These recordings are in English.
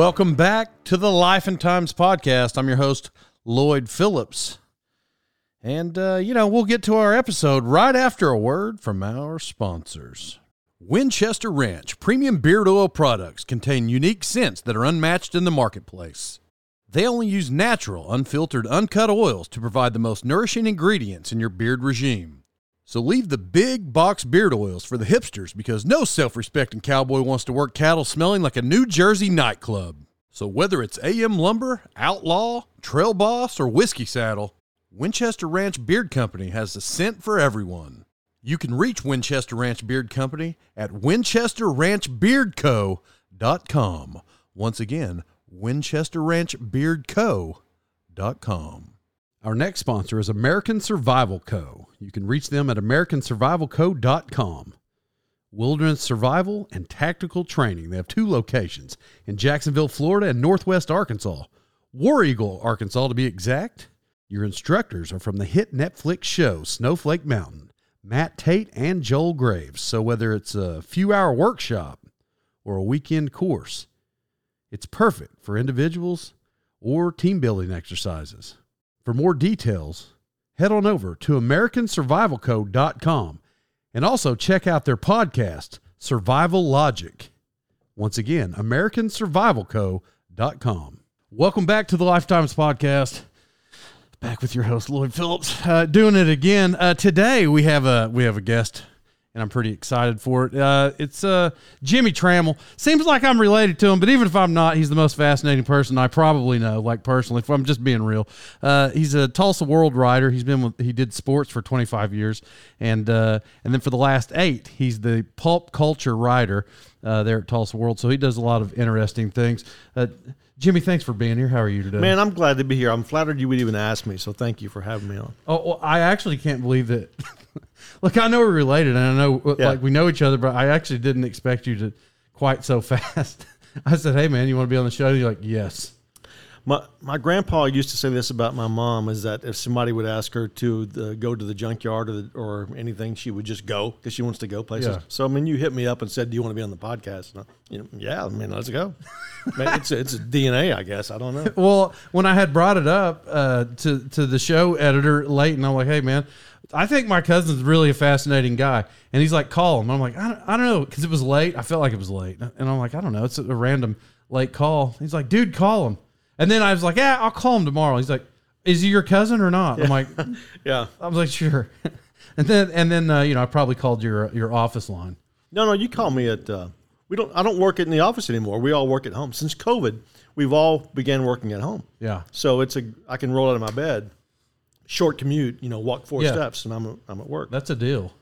Welcome back to the Life and Times podcast. I'm your host, Lloyd Phillips. And, uh, you know, we'll get to our episode right after a word from our sponsors. Winchester Ranch premium beard oil products contain unique scents that are unmatched in the marketplace. They only use natural, unfiltered, uncut oils to provide the most nourishing ingredients in your beard regime. So leave the big box beard oils for the hipsters because no self respecting cowboy wants to work cattle smelling like a New Jersey nightclub. So whether it's AM Lumber, Outlaw, Trail Boss, or Whiskey Saddle, Winchester Ranch Beard Company has the scent for everyone. You can reach Winchester Ranch Beard Company at winchesterranchbeardco.com. Once again, winchesterranchbeardco.com. Our next sponsor is American Survival Co. You can reach them at americansurvivalco.com. Wilderness survival and tactical training. They have two locations in Jacksonville, Florida, and Northwest Arkansas. War Eagle, Arkansas, to be exact. Your instructors are from the hit Netflix show Snowflake Mountain, Matt Tate and Joel Graves. So whether it's a few hour workshop or a weekend course, it's perfect for individuals or team building exercises. For more details, head on over to AmericanSurvivalCo.com and also check out their podcast, Survival Logic. Once again, AmericanSurvivalCo.com. Welcome back to the Lifetimes Podcast. Back with your host Lloyd Phillips, uh, doing it again. Uh, today we have a we have a guest and I'm pretty excited for it. Uh, it's uh, Jimmie Tramel. Seems like I'm related to him, but even if I'm not, he's the most fascinating person I probably know. Like personally, if I'm just being real, uh, he's a Tulsa World writer. He's been with, he did sports for 25 years, and uh, and then for the last eight, he's the pop culture writer uh, there at Tulsa World. So he does a lot of interesting things. Uh, Jimmy, thanks for being here. How are you today? Man, I'm glad to be here. I'm flattered you would even ask me, so thank you for having me on. Oh, well, I actually can't believe that. Look, I know we're related, and I know yeah. like we know each other, but I actually didn't expect you to quite so fast. I said, "Hey, man, you want to be on the show?" And you're like, "Yes." My my grandpa used to say this about my mom: is that if somebody would ask her to the, go to the junkyard or the, or anything, she would just go because she wants to go places. Yeah. So I mean, you hit me up and said, "Do you want to be on the podcast?" And I, you know, yeah, I mean, let's go. it's it's a DNA, I guess. I don't know. Well, when I had brought it up uh, to to the show editor late, and I'm like, "Hey, man." I think my cousin's really a fascinating guy. And he's like, call him. I'm like, I don't, I don't know. Cause it was late. I felt like it was late. And I'm like, I don't know. It's a random late call. He's like, dude, call him. And then I was like, yeah, I'll call him tomorrow. He's like, is he your cousin or not? I'm like, yeah. I was like, sure. and then, and then, uh, you know, I probably called your, your office line. No, no, you call me at, uh, we don't, I don't work in the office anymore. We all work at home. Since COVID, we've all began working at home. Yeah. So it's a, I can roll out of my bed short commute, you know, walk four yeah. steps, and I'm I'm at work. That's a deal.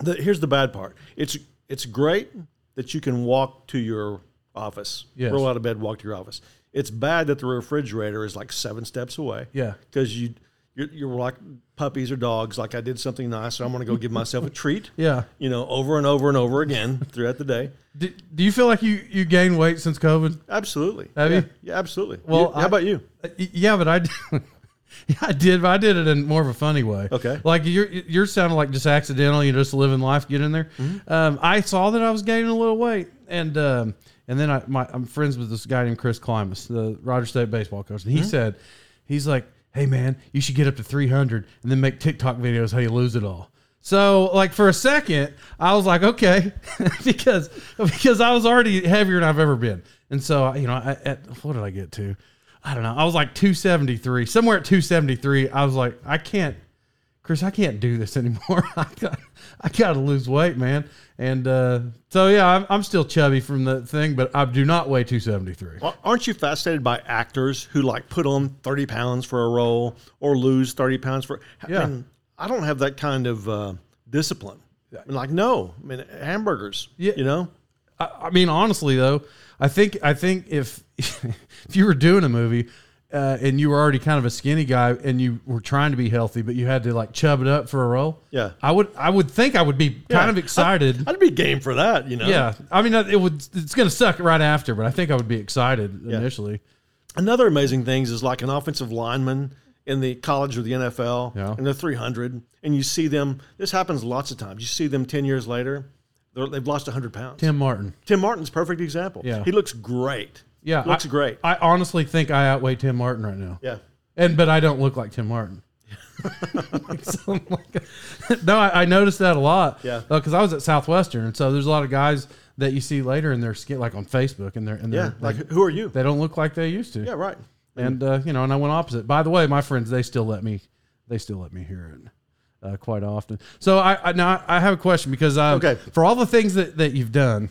The, here's the bad part. It's it's great that you can walk to your office, yes. roll out of bed, walk to your office. It's bad that the refrigerator is like seven steps away. Yeah, because you you're, you're, like puppies or dogs. Like I did something nice, so I'm going to go give myself a treat. Yeah, you know, over and over and over again throughout the day. Do, do you feel like you you gained weight since COVID? Absolutely. Have yeah. you? Yeah, absolutely. Well, you, how I, about you? Yeah, but I. Yeah, I did, but I did it in more of a funny way. Okay. Like you're you're sounding like just accidental. You're just living life. Get in there. Mm-hmm. Um, I saw that I was gaining a little weight, and um, and then I my, I'm friends with this guy named Chris Klimas, the Rogers State baseball coach, and he mm-hmm. said, he's like, hey man, you should get up to 300 and then make TikTok videos how you lose it all. So like for a second, I was like, okay, because because I was already heavier than I've ever been, and so you know, I, at, what did I get to? I don't know. I was like 273, somewhere at 273. I was like, I can't, Chris, I can't do this anymore. I got, I got to lose weight, man. And uh, so yeah, I'm, I'm still chubby from the thing, but I do not weigh 273. Well, aren't you fascinated by actors who like put on 30 pounds for a role or lose 30 pounds for? Yeah. I, mean, I don't have that kind of uh, discipline. I mean, like, no, I mean, hamburgers, Yeah. you know? I, I mean, honestly though, I think I think if if you were doing a movie uh, and you were already kind of a skinny guy and you were trying to be healthy, but you had to like chub it up for a role, Yeah. I would I would think I would be kind of excited. I'd be game for that, you know? yeah, I mean, it would. It's going to suck right after, but I think I would be excited initially. Another amazing things is like an offensive lineman in the college or the NFL, Yeah. and they're 300, and you see them. This happens lots of times. You see them 10 years later, they're, they've lost 100 pounds. Tim, Martin. Tim Martin's a perfect example. Yeah. he looks great. Yeah, looks I, great. I honestly think I outweigh Tim Martin right now. Yeah, And but I don't look like Tim Martin. So like- no, I, I noticed that a lot. Yeah. because I was at Southwestern, so there's a lot of guys that you see later in their skin, like on Facebook, and they're and yeah. they're Like, like who are you? they don't look like they used to. Yeah, right. And uh, you know, and I went opposite. By the way, my friends, they still let me, they still let me hear it. Uh, quite often. So I, I now I have a question because uh, Okay. for all the things that, that you've done,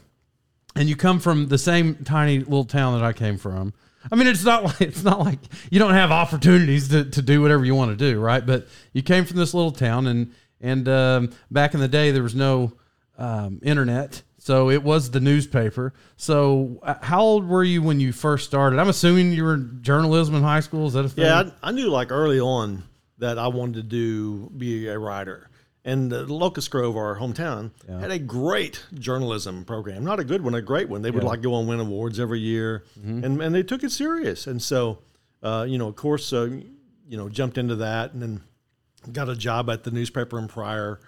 and you come from the same tiny little town that I came from. I mean, it's not like it's not like you don't have opportunities to, to do whatever you want to do, right? But you came from this little town, and and um, back in the day there was no um, internet, so it was the newspaper. So uh, how old were you when you first started? I'm assuming you were in journalism in high school. Is that a thing? Yeah, I, I knew like early on that I wanted to do be a writer. And uh, Locust Grove, our hometown, had a great journalism program. Not a good one, a great one. They would like go and win awards every year, and and they took it serious. And so, uh, you know, of course, uh, you know, jumped into that, and then got a job at the newspaper in Pryor,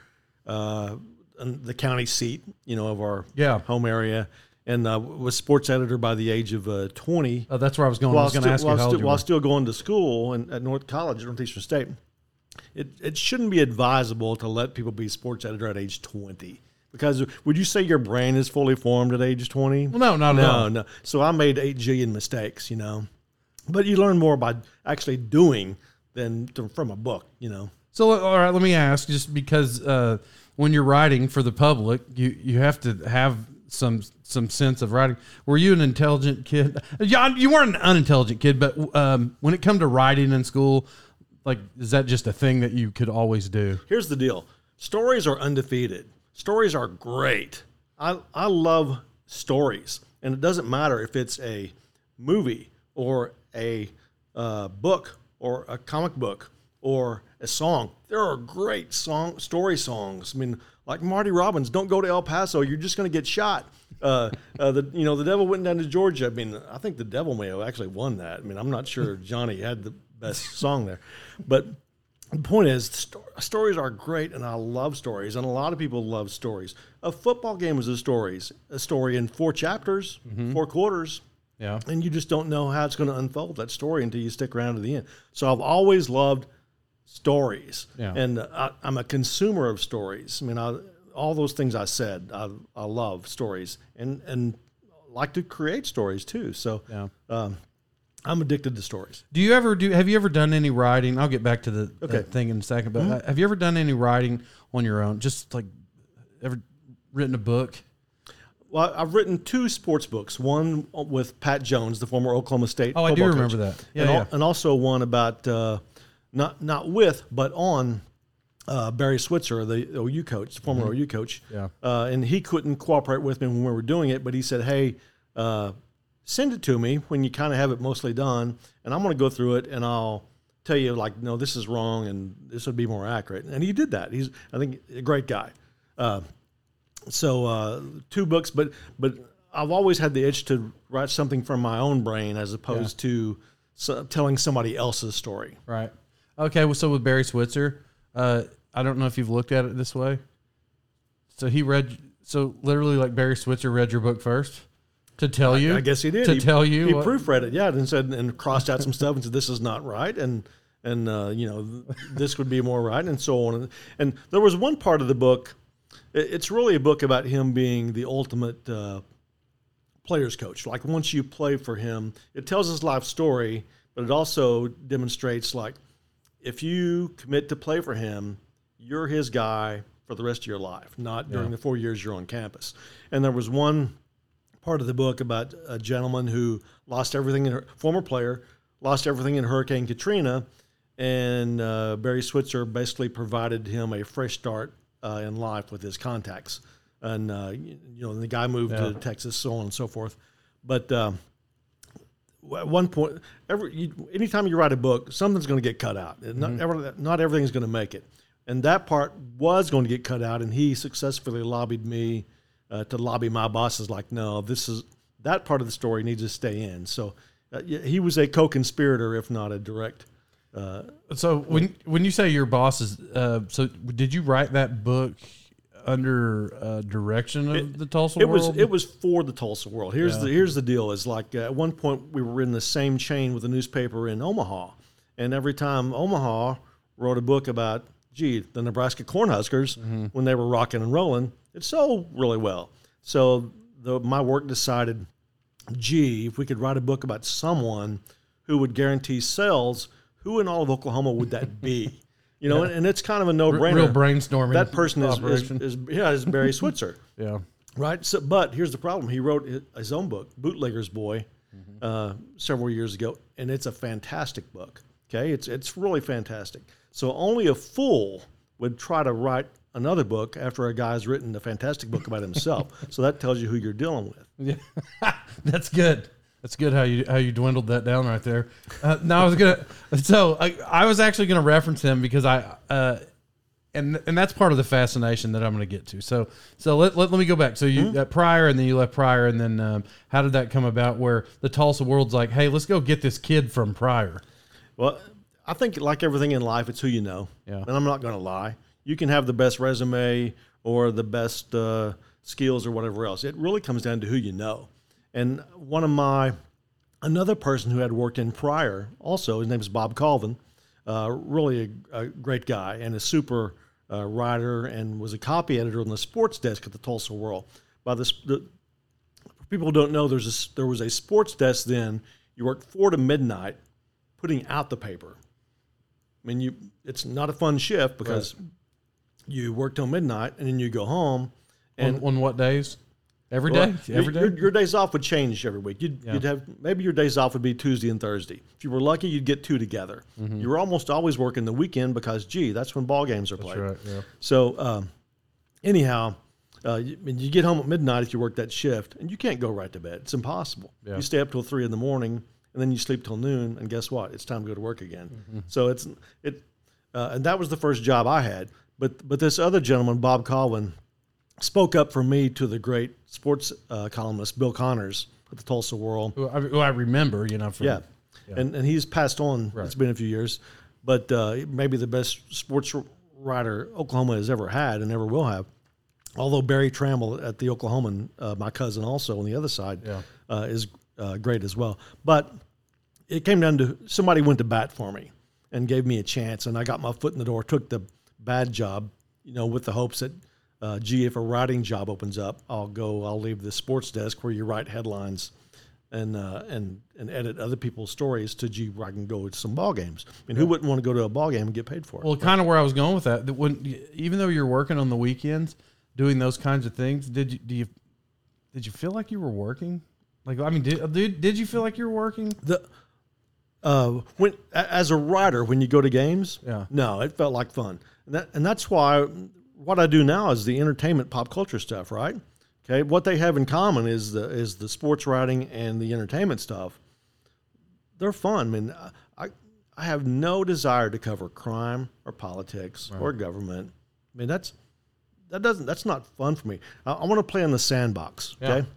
uh, the county seat, you know, of our Yeah. home area, and uh, was sports editor by the age of uh, twenty Oh, that's where I was going. I was going to ask you while, how old still, you while were. still going to school and at North College Northeastern State, it, it shouldn't be advisable to let people be sports editor at age 20. Because would you say your brain is fully formed at age 20? Well, no, not at no, all. no. So I made 8 jillion mistakes, you know. But you learn more by actually doing than to, from a book, you know. So, all right, let me ask, just because uh, when you're writing for the public, you you have to have some some sense of writing. Were you an intelligent kid? Yeah, you weren't an unintelligent kid, but um, when it come to writing in school, like, is that just a thing that you could always do? Here's the deal stories are undefeated, stories are great. I, I love stories. And it doesn't matter if it's a movie or a uh, book or a comic book or a song. There are great song story songs. I mean, like Marty Robbins, "Don't go to El Paso; you're just going to get shot." Uh, uh, the you know the devil went down to Georgia. I mean, I think the devil may have actually won that. I mean, I'm not sure Johnny had the best song there, but the point is, sto- stories are great, and I love stories, and a lot of people love stories. A football game is a stories, a story in four chapters, four quarters, Yeah. and you just don't know how it's going to unfold that story until you stick around to the end. So I've always loved stories, Yeah. and I, I'm a consumer of stories. I mean, I, all those things I said, I, I love stories, and and like to create stories too. So Yeah. um, I'm addicted to stories. Do you ever do? Have you ever done any writing? I'll get back to the Okay. thing in a second. But uh, have you ever done any writing on your own? Just like ever written a book? Well, I've written two sports books. One with Pat Jones, the former Oklahoma State. Oh, I do remember coach, that. Yeah, and, al- and also one about uh, not not with, but on uh, Barry Switzer, the OU coach, the former OU coach. Mm-hmm. Yeah. Uh, and he couldn't cooperate with me when we were doing it, but he said, "Hey, uh, send it to me when you kind of have it mostly done, and I'm going to go through it and I'll." Tell you like no, this is wrong, and this would be more accurate. And he did that. He's, I think, a great guy. Uh, so uh, two books, but but I've always had the itch to write something from my own brain as opposed to so, telling somebody else's story. Right. Okay. Well, so with Barry Switzer, uh, I don't know if you've looked at it this way. So he read. So literally, like Barry Switzer read your book first to tell you. I guess he did to he, tell you. He what- proofread it, yeah, and said and crossed out some stuff and said this is not right, and and uh, you know this would be more right, and so on. And, and there was one part of the book. it- It's really a book about him being the ultimate uh, player's coach. Like once you play for him, it tells his life story, but it also demonstrates like if you commit to play for him, you're his guy for the rest of your life, not during Yeah. the four years you're on campus. And there was one part of the book about a gentleman who lost everything in her former player lost everything in Hurricane Katrina, and uh, Barry Switzer basically provided him a fresh start uh, in life with his contacts. And uh, you know, the guy moved Yeah. to Texas, so on and so forth. But um, at one point, every you, anytime you write a book, something's going to get cut out. Not, ever, not everything's going to make it. And that part was going to get cut out, and he successfully lobbied me uh, to lobby my bosses. Like, no, this is that part of the story needs to stay in. So uh, he was a co-conspirator, if not a direct. Uh, So when when you say your bosses, uh, so did you write that book under uh, direction of the Tulsa it was World? it was for the Tulsa World. Here's Yeah. the here's the deal: is like uh, at one point we were in the same chain with a newspaper in Omaha, and every time Omaha wrote a book about gee the Nebraska Cornhuskers Mm-hmm. when they were rocking and rolling, it sold really well. So the, my work decided, gee, if we could write a book about someone who would guarantee sales, who in all of Oklahoma would that be? You know, and, and it's kind of a no-brainer. real brainstorming. that person is, is, is yeah is Barry Switzer. yeah. Right. So, but here's the problem. He wrote his own book, Bootlegger's Boy, uh, several years ago, and it's a fantastic book. Okay, it's it's really fantastic. So only a fool would try to write another book after a guy's written a fantastic book about himself. so that tells you who you're dealing with. Yeah, that's good. That's good how you how you dwindled that down right there. Uh, no, I was gonna. So I, I was actually gonna reference him because I, uh, and and that's part of the fascination that I'm gonna get to. So so let let, let me go back. So you Pryor and then you left Pryor and then um, how did that come about? Where the Tulsa World's like, hey, let's go get this kid from Pryor. Well, I think like everything in life, it's who you know. Yeah. And I'm not going to lie. You can have the best resume or the best uh, skills or whatever else. It really comes down to who you know. And one of my, another person who had worked in Pryor, also, his name is Bob Colvin, uh, really a, a great guy and a super uh, writer and was a copy editor on the sports desk at the Tulsa World. By this, the, people who don't know there's a, there was a sports desk then. You worked four to midnight, putting out the paper. I mean, you it's not a fun shift because you work till midnight and then you go home. And on, on what days? Every well, day. your- Every day. Your, your days off would change every week. You'd, Yeah. you'd have maybe your days off would be Tuesday and Thursday. If you were lucky, you'd get two together. Mm-hmm. You were almost always working the weekend because, gee, that's when ball games are played. Right. Yeah. So, um, anyhow, uh, you, you get home at midnight if you work that shift, and you can't go right to bed. It's impossible. Yeah. You stay up till three in the morning, and then you sleep till noon, and guess what? It's time to go to work again. So it's it, uh, and that was the first job I had. But but this other gentleman, Bob Colvin, spoke up for me to the great sports uh, columnist Bill Connors at the Tulsa World. Who I, who I remember, you know. From, Yeah. And and he's passed on. Right. It's been a few years, but uh, maybe the best sports writer Oklahoma has ever had and ever will have. Although Berry Tramel at the Oklahoman, uh, my cousin also on the other side, Yeah. uh, is uh, great as well. But it came down to somebody went to bat for me and gave me a chance, and I got my foot in the door, took the bad job, you know, with the hopes that, uh, gee, if a writing job opens up, I'll go, I'll leave the sports desk where you write headlines and uh, and and edit other people's stories to gee, where I can go to some ball games. I mean, who wouldn't want to go to a ball game and get paid for it? Well, kind of where I was going with that. that When even though you're working on the weekends, doing those kinds of things, did you do you did you feel like you were working? Like I mean, did did, did you feel like you were working? the uh, when as a writer when you go to games Yeah. no it felt like fun. And that and that's why what i do now is the entertainment pop culture stuff right? Okay what they have in common is the is the sports writing and the entertainment stuff. They're fun. I mean i i have no desire to cover crime or politics or government. I mean that's that doesn't that's not fun for me. I, I want to play in the sandbox Yeah. okay?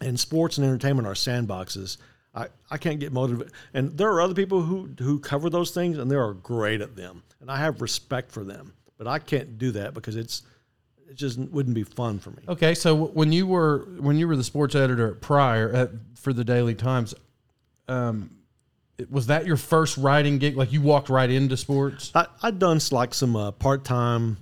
And sports and entertainment are sandboxes. I, I can't get motivated. And there are other people who, who cover those things and they are great at them. And I have respect for them. But I can't do that because it's it just wouldn't be fun for me. Okay, so when you were when you were the sports editor at Pryor at, for the Daily Times, um, was that your first writing gig? Like you walked right into sports? I, I'd done like some uh, part time,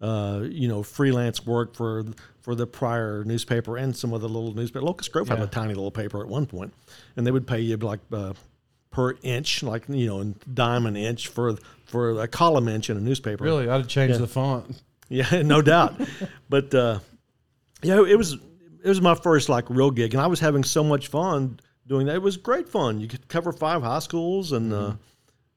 uh, you know, freelance work for for the Pryor newspaper and some of the little newspaper. Locust Grove had a tiny little paper at one point, and they would pay you like uh, per inch, like you know, in dime an inch for for a column inch in a newspaper. Really, I'd have change the font. Yeah, no doubt. but uh, yeah, it was it was my first like real gig, and I was having so much fun doing that. It was great fun. You could cover five high schools, and uh,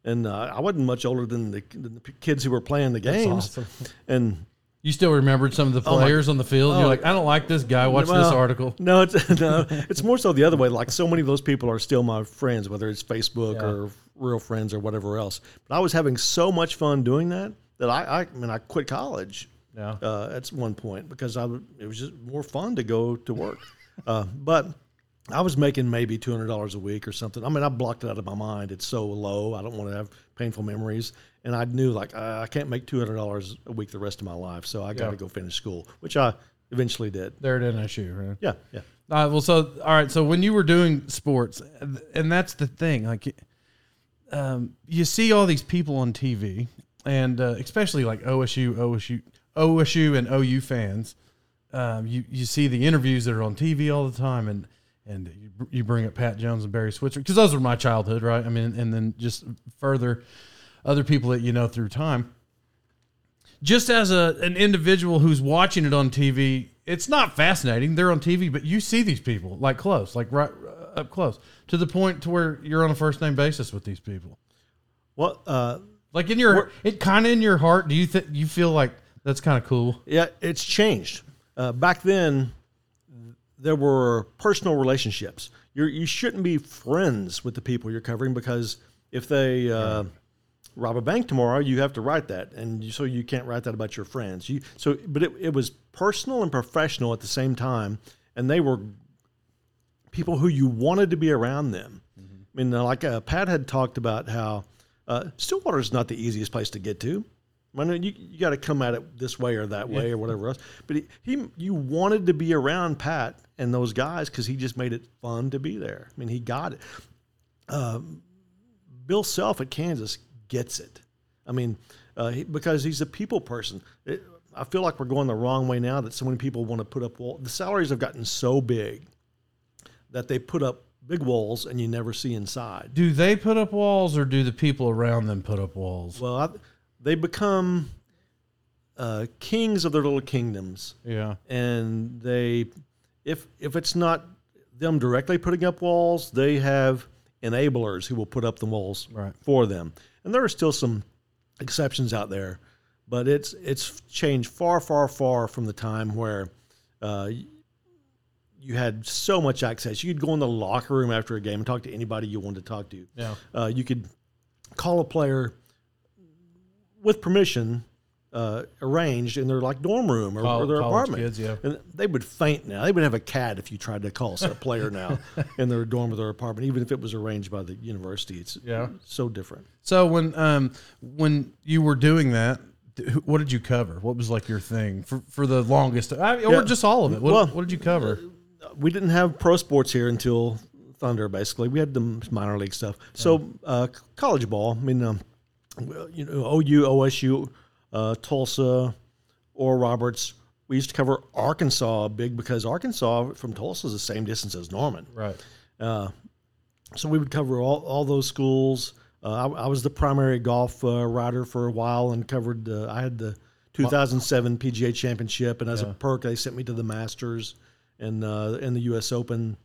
and uh, I wasn't much older than the, than the kids who were playing the games, awesome. and. You still remembered some of the my- players on the field. You're oh, like, I don't like this guy. Watch this article. No, it's no, it's more so the other way. Like so many of those people are still my friends, whether it's Facebook Yeah. or real friends or whatever else. But I was having so much fun doing that that I, I, I mean, I quit college Yeah. uh, at one point because I it was just more fun to go to work. uh, but I was making maybe two hundred dollars a week or something. I mean, I blocked it out of my mind. It's so low. I don't want to have painful memories. And I knew like I I can't make two hundred dollars a week the rest of my life, so I got to Yeah. go finish school, which I eventually did. There at NSU, right? Yeah, yeah. Uh, well, so all right. So when you were doing sports, and that's the thing, like, um, you see all these people on TV, and uh, especially like OSU, OSU, OSU, and OU fans. Um, you you see the interviews that are on TV all the time, and and you, you bring up Pat Jones and Barry Switzer because those were my childhood, right? I mean, and then just further other people that you know through time just as a an individual who's watching it on TV, it's not fascinating. They're on TV, but you see these people like close, like right uh, up close, to the point to where you're on a first name basis with these people. Well, uh, Like in your, it kind of in your heart. Do you think you feel like that's kind of cool? yeah, it's changed. Uh, back then, there were personal relationships. You're, you shouldn't be friends with the people you're covering because if they uh, rob a bank tomorrow, you have to write that, and you, so you can't write that about your friends. You so, but it, it was personal and professional at the same time, and they were people who you wanted to be around them. I mean, uh, like uh, Pat had talked about how uh, Stillwater is not the easiest place to get to. I mean, you, you got to come at it this way or that way or whatever else. But he, he, you wanted to be around Pat and those guys because he just made it fun to be there. I mean, he got it. Um, Bill Self at Kansas gets it. I mean, uh, he, because he's a people person. It, I feel like we're going the wrong way now that so many people want to put up wall. The salaries have gotten so big that they put up big walls and you never see inside. Do they put up walls, or do the people around them put up walls? Well, I, they become uh, kings of their little kingdoms, Yeah, and they, if if it's not them directly putting up walls, they have enablers who will put up the walls Right. for them. And there are still some exceptions out there, but it's it's changed far, far, far from the time where. Uh, you had so much access. You could go in the locker room after a game and talk to anybody you wanted to talk to. yeah. Uh, you could call a player with permission, uh, arranged in their like dorm room or, Col- or their apartment. kids, yeah. And they would faint now. They would have a cat if you tried to call a player now in their dorm or their apartment, even if it was arranged by the university. It's Yeah. so different. So when um when you were doing that, what did you cover? What was like your thing for for the longest, I, or Yeah. just all of it? What, Well, what did you cover? we didn't have pro sports here until Thunder. Basically, we had the minor league stuff. So uh, college ball. I mean, um, you know, OU, OSU, uh, Tulsa, Oral Roberts. We used to cover Arkansas big because Arkansas from Tulsa is the same distance as Norman. Right. Uh, so we would cover all, all those schools. Uh, I, I was the primary golf uh, writer for a while and covered. Uh, I had the 2007 PGA Championship, and as a perk, they sent me to the Masters and uh, and the U.S. Open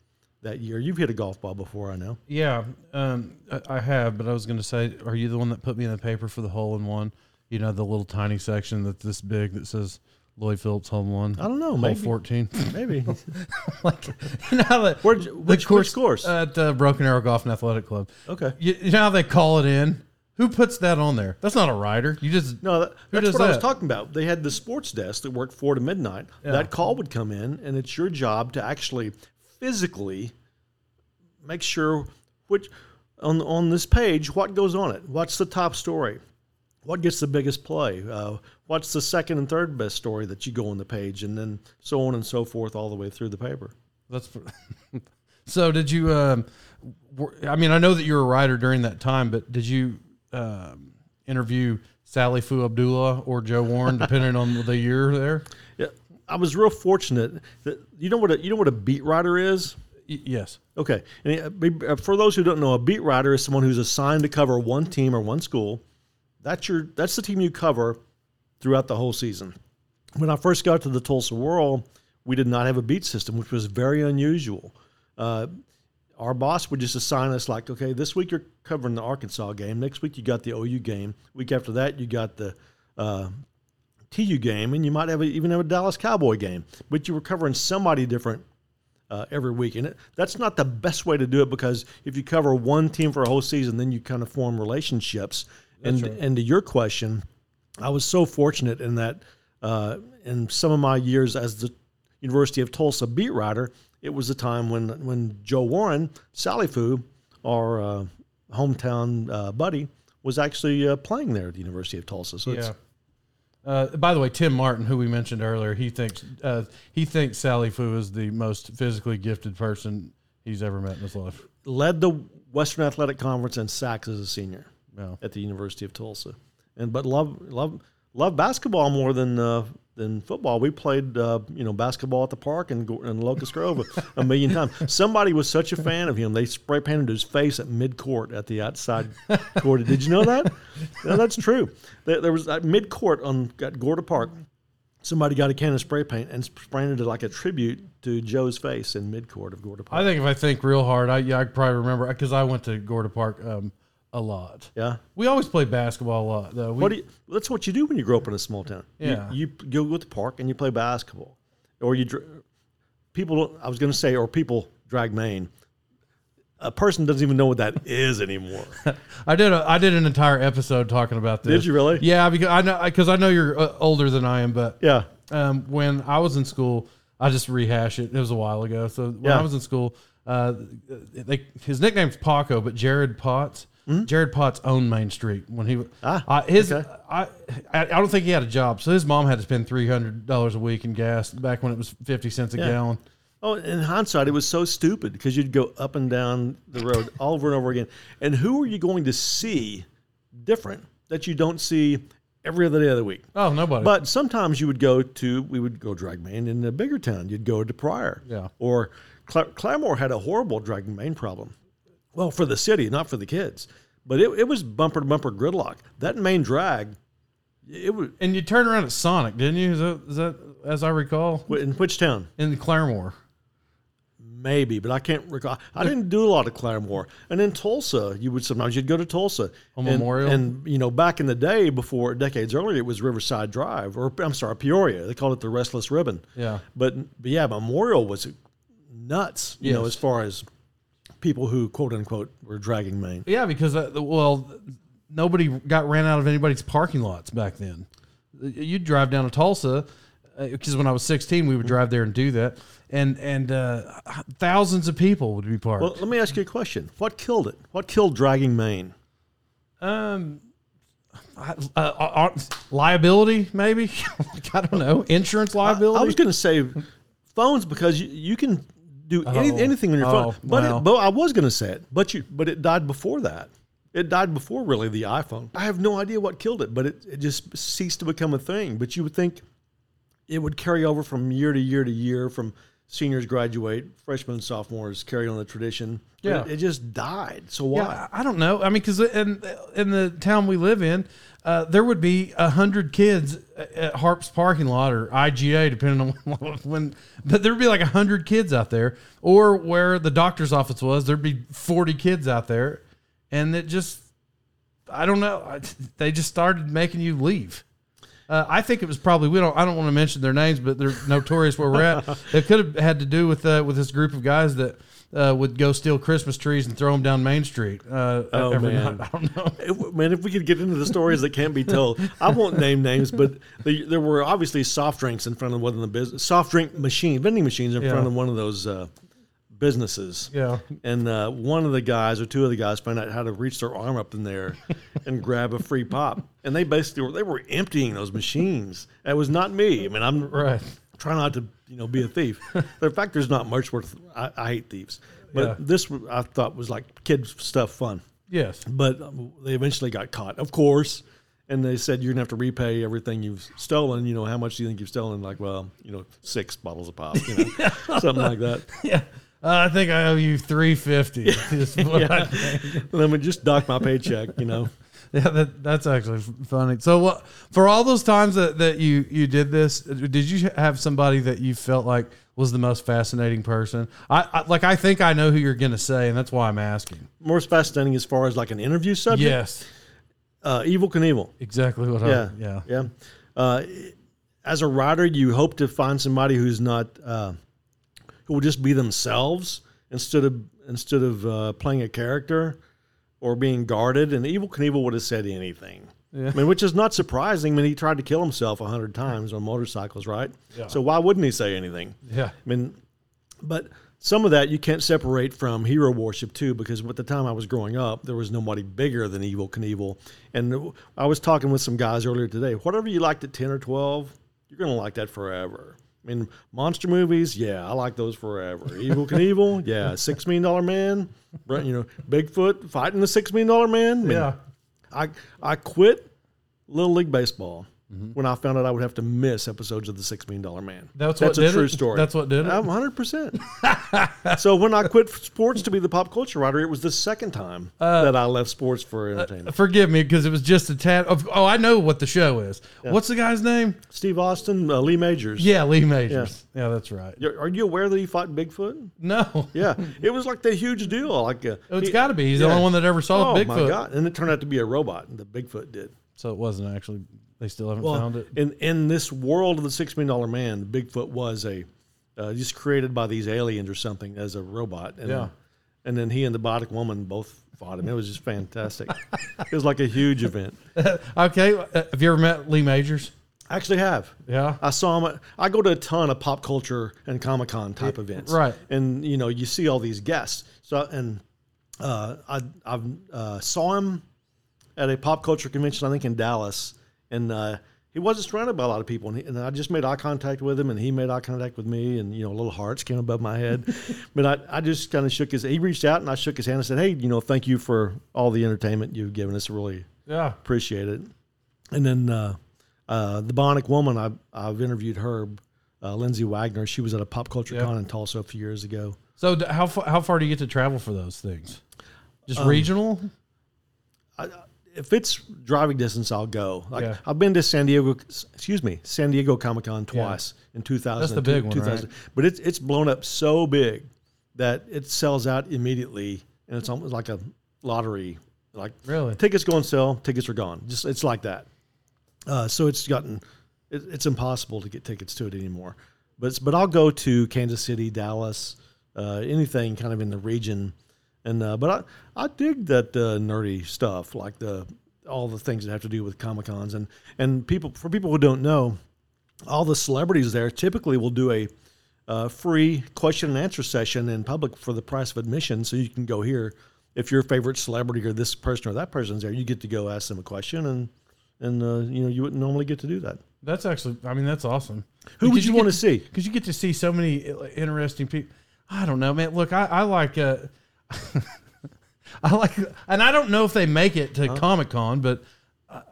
that year. You've hit a golf ball before, I know. Yeah, um, I, have, but I was going to say, are you the one that put me in the paper for the hole in one? You know, the little tiny section that's this big that says Lloyd Phillips hole in one. I don't know, Hole maybe. fourteen. Maybe. like, you know how the, Where'd the you- which- which course? at uh, Broken Arrow Golf and Athletic Club. Okay. You, you know how they call it in? Who puts that on there? That's not a rider. You just No, that, that's what I was talking about. They had the sports desk that worked four to midnight. That call would come in, and it's your job to actually physically make sure which on on this page what goes on it. What's the top story? What gets the biggest play? Uh, what's the second and third best story that you go on the page, and then so on and so forth all the way through the paper. That's so. Did you? Um, I mean, I know that you were a writer during that time, but did you um, interview Sally Fu Abdullah or Joe Warren, depending on the year there? I was real fortunate that you know what a, you know what a beat writer is. Y- yes. Okay. And uh, uh, for those who don't know, a beat writer is someone who's assigned to cover one team or one school. That's your that's the team you cover throughout the whole season. When I first got to the Tulsa World, we did not have a beat system, which was very unusual. Uh, our boss would just assign us like, okay, this week you're covering the Arkansas game. Next week you got the OU game. Week after that you got the uh, TU game, and you might have a, even have a Dallas Cowboy game. But you were covering somebody different uh, every week, and it, that's not the best way to do it because if you cover one team for a whole season, then you kind of form relationships. and right. and to your question, I was so fortunate in that uh, in some of my years as the University of Tulsa beat writer, it was a time when when Joe Warren, Sally Foo, our uh, hometown uh, buddy, was actually uh, playing there at the University of Tulsa. So it's, Yeah. Uh, by the way, Tim Martin, who we mentioned earlier, he thinks uh, he thinks Sally Fu is the most physically gifted person he's ever met in his life. led the Western Athletic Conference in sacks as a senior Yeah. at the University of Tulsa, and but love love love basketball more than uh, than football. We played uh, you know basketball at the park in, in Locust Grove a, million times. Somebody was such a fan of him they spray painted his face at mid court at the outside court. Did you know that? No, that's true. There, there was at mid court on at Gorda Park. Somebody got a can of spray paint and sprayed it like a tribute to Joe's face in mid court of Gorda Park. I think if I think real hard, I yeah, I probably remember because I went to Gorda Park um, a lot. yeah. We always played basketball a lot, though. We, What do you, that's what you do when you grow up in a small town. You- Yeah. You, go to the park and you play basketball, or you people. I was going to say, or people drag main. A person doesn't even know what that is anymore. I did a I did an entire episode talking about this. Did you really? Yeah, because I know because I know you're uh, older than I am, but Yeah, um, when I was in school, I just rehash it. It was a while ago. So when Yeah. I was in school, uh, they, his nickname's Paco, but Jared Potts. Jared Potts owned Main Street when he? Ah, uh, his okay. I, I I don't think he had a job, so his mom had to spend three hundred dollars a week in gas back when it was fifty cents a Yeah. gallon. Oh, in hindsight, it was so stupid because you'd go up and down the road all over and over again. And who are you going to see different that you don't see every other day of the week? Oh, nobody. But sometimes you would go to, we would go drag main in a bigger town. You'd go to Pryor. Yeah. Or Cla- Claremore had a horrible drag main problem. Well, for the city, not for the kids. But it, it was bumper to bumper gridlock. That main drag, it was, and you turned around at Sonic, didn't you? Is that, is that as I recall in which town? in Claremore? Maybe, but I can't recall. I didn't do a lot of Claremore. And in Tulsa, you would sometimes you'd go to Tulsa. On and, Memorial? And, you know, back in the day, before decades earlier, it was Riverside Drive, or I'm sorry, Peoria. They called it the Restless Ribbon. Yeah. But, but yeah, Memorial was nuts, you know, as far as people who quote unquote were dragging main. Yeah, because uh, well, nobody got ran out of anybody's parking lots back then. You'd drive down to Tulsa because when I was 16, we would drive there and do that, and and uh, thousands of people would be parked. Well, let me ask you a question. What killed it? What killed dragging main? um, I- uh, uh, liability maybe. I don't know, insurance liability. I was going to say phones because you, you can do any, Oh. anything on your Oh, phone. But, wow. it, but I was going to say it, but you but it died before that. It died before really the iPhone. I have no idea what killed it, but it, it just ceased to become a thing. But you would think it would carry over from year to year to year from seniors graduate, freshmen and sophomores carry on the tradition. Yeah. It, it just died. So why? Yeah, I don't know. I mean, because in in the town we live in, uh, there would be a hundred kids at Harp's parking lot or IGA, depending on when. But there'd be like a hundred kids out there, or where the doctor's office was, there'd be forty kids out there, and it just, I don't know. They just started making you leave. Uh, I think it was probably we don't. I don't want to mention their names, but they're notorious where we're at. It could have had to do with uh, with this group of guys that uh, would go steal Christmas trees and throw them down Main Street. Uh, Oh, man. night. I don't know. It- man, if we could get into the stories that can't be told, I won't name names, but the, there were obviously soft drinks in front of one of the business, soft drink machine, vending machines in Yeah. front of one of those uh, businesses. Yeah. And uh, one of the guys or two of the guys found out how to reach their arm up in there and grab a free pop. And they basically were, they were emptying those machines. It was not me. I mean, I'm Right. try not to you know be a thief. in fact, there's not much worth. I, I hate thieves, but Yeah. this I thought was like kid stuff fun Yes. but um, they eventually got caught, of course. And they said you're gonna have to repay everything you've stolen. You know how much do you think you've stolen? Like, well, you know, six bottles of pop, you know, something like that. Yeah. Uh, I think I owe you three fifty. Yeah. Let me just dock my paycheck. You know. Yeah, that, that's actually funny. So, what for all those times that, that you you did this? Did you have somebody that you felt like was the most fascinating person? I, I like. I think I know who you're going to say, and that's why I'm asking. Most fascinating as far as like an interview subject. Yes, Uh, Evel Knievel. exactly what. Yeah. I, yeah. Yeah. Uh, as a writer, you hope to find somebody who's not uh, who will just be themselves instead of instead of uh, playing a character or being guarded. And Evel Knievel would have said anything. Yeah. I mean, which is not surprising. I mean, he tried to kill himself a hundred times on motorcycles, right? Yeah. So why wouldn't he say anything? Yeah. I mean, but some of that you can't separate from hero worship too, because at the time I was growing up, there was nobody bigger than Evel Knievel. And I was talking with some guys earlier today. Whatever you liked at ten or twelve, you're gonna like that forever. I mean, monster movies, yeah, I like those forever. Evel Knievel, yeah, six million dollar man, you know, Bigfoot fighting the six million dollar man. I mean, Yeah. I I quit Little League Baseball when I found out I would have to miss episodes of the Six Million Dollar Man. That's That's what a did true it? story. That's what did it? I'm 100. percent So when I quit sports to be the pop culture writer, it was the second time Uh, that I left sports for entertainment. Forgive me because it was just a tad. Of, oh, I know what the show is. What's the guy's name? Steve Austin, uh, Lee Majors. Yeah, Lee Majors. Yeah, that's right. You're- Are you aware that he fought Bigfoot? No, Yeah, it was like the huge deal. Like uh, it's he- got to be. He's the only one that ever saw Oh Bigfoot. Oh, my god! And it turned out to be a robot. The Bigfoot did. So it wasn't actually. They still haven't Well, found it. in in this world of the Six Million Dollar Man, Bigfoot was a uh, just created by these aliens or something as a robot. And, Yeah. And then he and the Bionic Woman both fought him. It was just fantastic. it was like a huge event. okay, uh, have you ever met Lee Majors? I actually have. Yeah. I saw him. At, I go to a ton of pop culture and Comic Con type events. right. And you know, you see all these guests. So and uh, I I uh, saw him at a pop culture convention, I think in Dallas, and uh, he wasn't surrounded by a lot of people. And, he, and I just made eye contact with him, and he made eye contact with me, and you know, little hearts came above my head. but I, I just kind of shook his. He reached out, and I shook his hand and said, "Hey, you know, thank you for all the entertainment you've given us. Really Yeah. appreciate it." And then uh, uh, the Bionic Woman, I, I've interviewed her, uh, Lindsay Wagner. She was at a pop culture con in Tulsa a few years ago. So how far, how far do you get to travel for those things? Just Um, regional? If it's driving distance, I'll go. Like Yeah. I've been to San Diego, excuse me, San Diego Comic Con twice in 2000. That's the big one, 2000. But it's it's blown up so big that it sells out immediately, and it's almost like a lottery. Like Really? tickets go on sale, tickets are gone. Just it's like that. Uh, so it's gotten it, it's impossible to get tickets to it anymore. But it's- but I'll go to Kansas City, Dallas, uh, anything kind of in the region, and uh, but I I dig that uh, nerdy stuff like the all the things that have to do with comic cons and and people for people who don't know, all the celebrities there typically will do a uh, free question and answer session in public for the price of admission, so you can go here. If your favorite celebrity or this person or that person's there, you get to go ask them a question, and and uh, you know you wouldn't normally get to do that. That's actually, I mean, that's awesome. Who would you, want to see? Because you get to see so many uh, interesting people. I don't know, man. Look, I, I like, uh, I like, and I don't know if they make it to Comic Con, but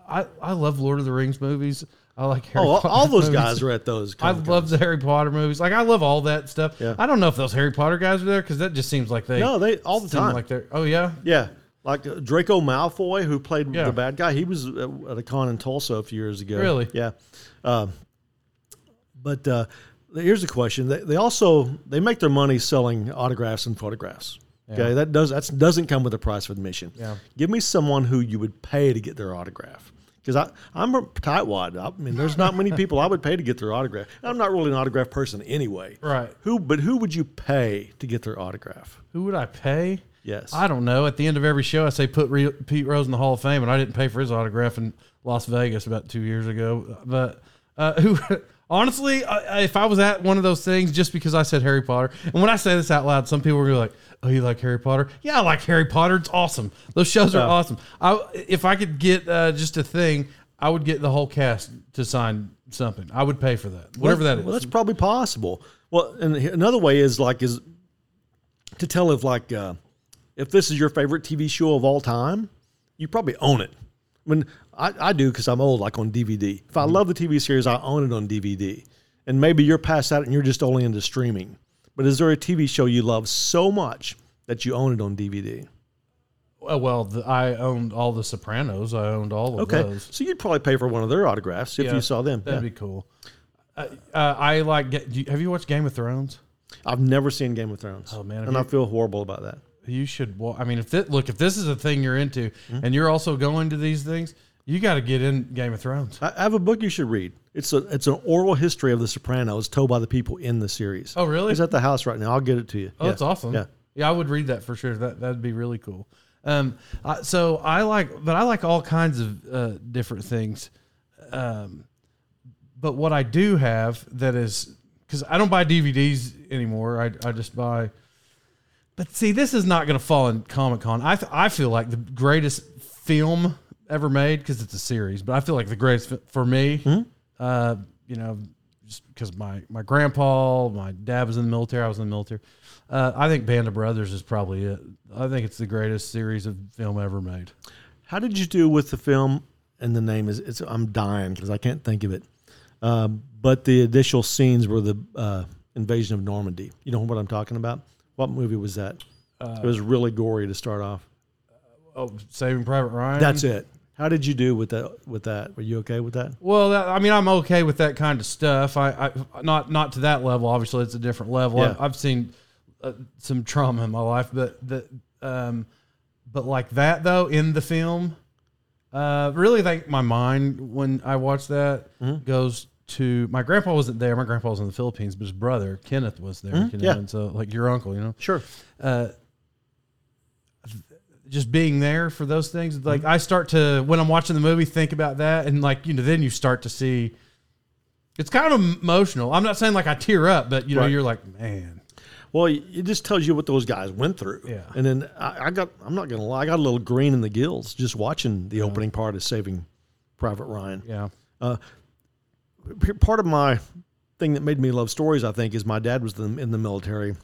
I, I, love Lord of the Rings movies. I like Harry Oh, all, Potter all those movies. guys are at those. I love the Harry Potter movies. Like I love all that stuff. Yeah. I don't know if those Harry Potter guys are there because that just seems like they. No, they all the time. Like they're. Oh yeah, Yeah, like uh, Draco Malfoy, who played Yeah. the bad guy. He was at at a con in Tulsa a few years ago. Really? Yeah. Um, but uh, here's the question: they, they also they make their money selling autographs and photographs. Okay, Yeah. that does that doesn't come with a price of admission. Yeah. Give me someone who you would pay to get their autograph. Because I I'm a tightwad. I mean, there's not many people I would pay to get their autograph. I'm not really an autograph person anyway. right. Who? But who would you pay to get their autograph? Who would I pay? Yes. I don't know. At the end of every show, I say put Re- Pete Rose in the Hall of Fame, and I didn't pay for his autograph in Las Vegas about two years ago. But uh, who, honestly, I, if I was at one of those things, just because I said Harry Potter, and when I say this out loud, some people are be like, "Oh, you like Harry Potter? Yeah, I like Harry Potter. It's awesome. Those shows are Yeah. awesome. I, if I could get uh, just a thing, I would get the whole cast to sign something. I would pay for that, whatever that is. Well, that's probably possible. Well, and another way is like is to tell if like uh, if this is your favorite TV show of all time, you probably own it. I mean, I, I do because I'm old, like on DVD. If I love the TV series, I own it on DVD. And maybe you're past that and you're just only into streaming. But is there a TV show you love so much that you own it on DVD? Uh, well, the, I owned all the Sopranos. I owned all of Okay, those. so you'd probably pay for one of their autographs if Yeah, you saw them. That'd Yeah. be cool. Uh, uh, I like. Get, do you- have you watched Game of Thrones? I've never seen Game of Thrones. Oh, man, and I feel horrible about that. You should. Well, I mean, if this, look, if this is a thing you're into, Hmm? and you're also going to these things, you got to get in Game of Thrones. I have a book you should read. It's a it's an oral history of the Sopranos told by the people in the series. Oh, really? It's at the house right now. I'll get it to you. Oh, Yeah. that's awesome. Yeah. yeah, I would read that for sure. That that'd be really cool. Um, I, so I like, but I like all kinds of uh, different things. Um, but what I do have that is because I don't buy DVDs anymore. I I just buy. But see, this is not going to fall in Comic Con. I th- I feel like the greatest film ever made because it's a series. But I feel like the greatest for me, Hmm? uh, you know, just because my my grandpa, my dad was in the military, I was in the military. Uh, I think Band of Brothers is probably it. I think it's the greatest series of film ever made. How did you do with the film? And the name is it's I'm dying because I can't think of it. Um, but the initial scenes were the uh, invasion of Normandy. You know what I'm talking about? What movie was that? Uh, it was really gory to start off. Oh, Saving Private Ryan. That's it. How did you do with that? With that, were you okay with that? Well, that, I mean, I'm okay with that kind of stuff. I, I not not to that level. Obviously, it's a different level. Yeah. I've, I've seen uh, some trauma in my life, but the um, but like that though in the film, uh, really think my mind when I watch that Mhm. goes to my grandpa wasn't there. My grandpa was in the Philippines, but his brother Kenneth was there. Mhm, You know, yeah. and so like your uncle, you know Sure. uh, just being there for those things. Like mm-hmm. I start to when I'm watching the movie think about that, and like you know, then you start to see. It's kind of emotional. I'm not saying like I tear up, but you know, Right. you're like, man, Well, it just tells you what those guys went through. Yeah. And then I, I got, I'm not going to lie, I got a little green in the gills just watching the opening part of Saving Private Ryan. yeah, uh, P- Part of my thing that made me love stories, I think, is my dad was in the military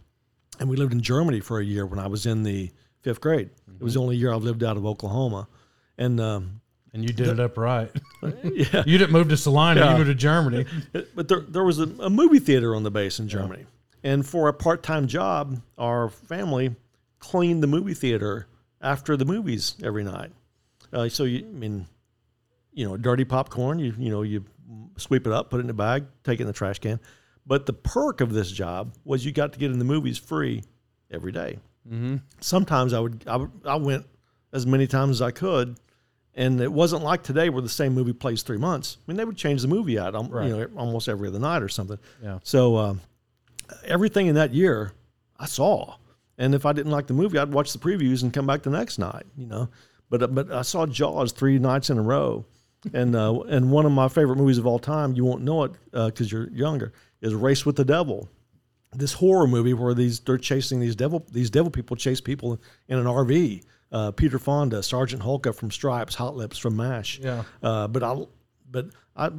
and we lived in Germany for a year when I was in the fifth grade. It was the only year I've lived out of Oklahoma. And, um, and you did it up right. yeah. you didn't move to Salina. Yeah. You moved to Germany. But there, there was a, a movie theater on the base in Germany. And for a part time job, our family cleaned the movie theater after the movies every night. Uh, so, you, I mean, you know, dirty popcorn, you, you know, you sweep it up, put it in a bag, take it in the trash can. But the perk of this job was you got to get in the movies free every day. Mm-hmm. Sometimes I would, I would, I went as many times as I could. And it wasn't like today where the same movie plays three months. I mean, they would change the movie out, um, Right. you know, almost every other night or something. Yeah. So um, everything in that year, I saw, and if I didn't like the movie, I'd watch the previews and come back the next night. You know, but uh, but I saw Jaws three nights in a row, and uh, and one of my favorite movies of all time. You won't know it because you're younger. Is Race with the Devil. This horror movie where these they're chasing these devil these devil people chase people in an RV. Uh, Peter Fonda, Sergeant Hulka from Stripes, Hot Lips from MASH. Yeah. Uh, but I, but I,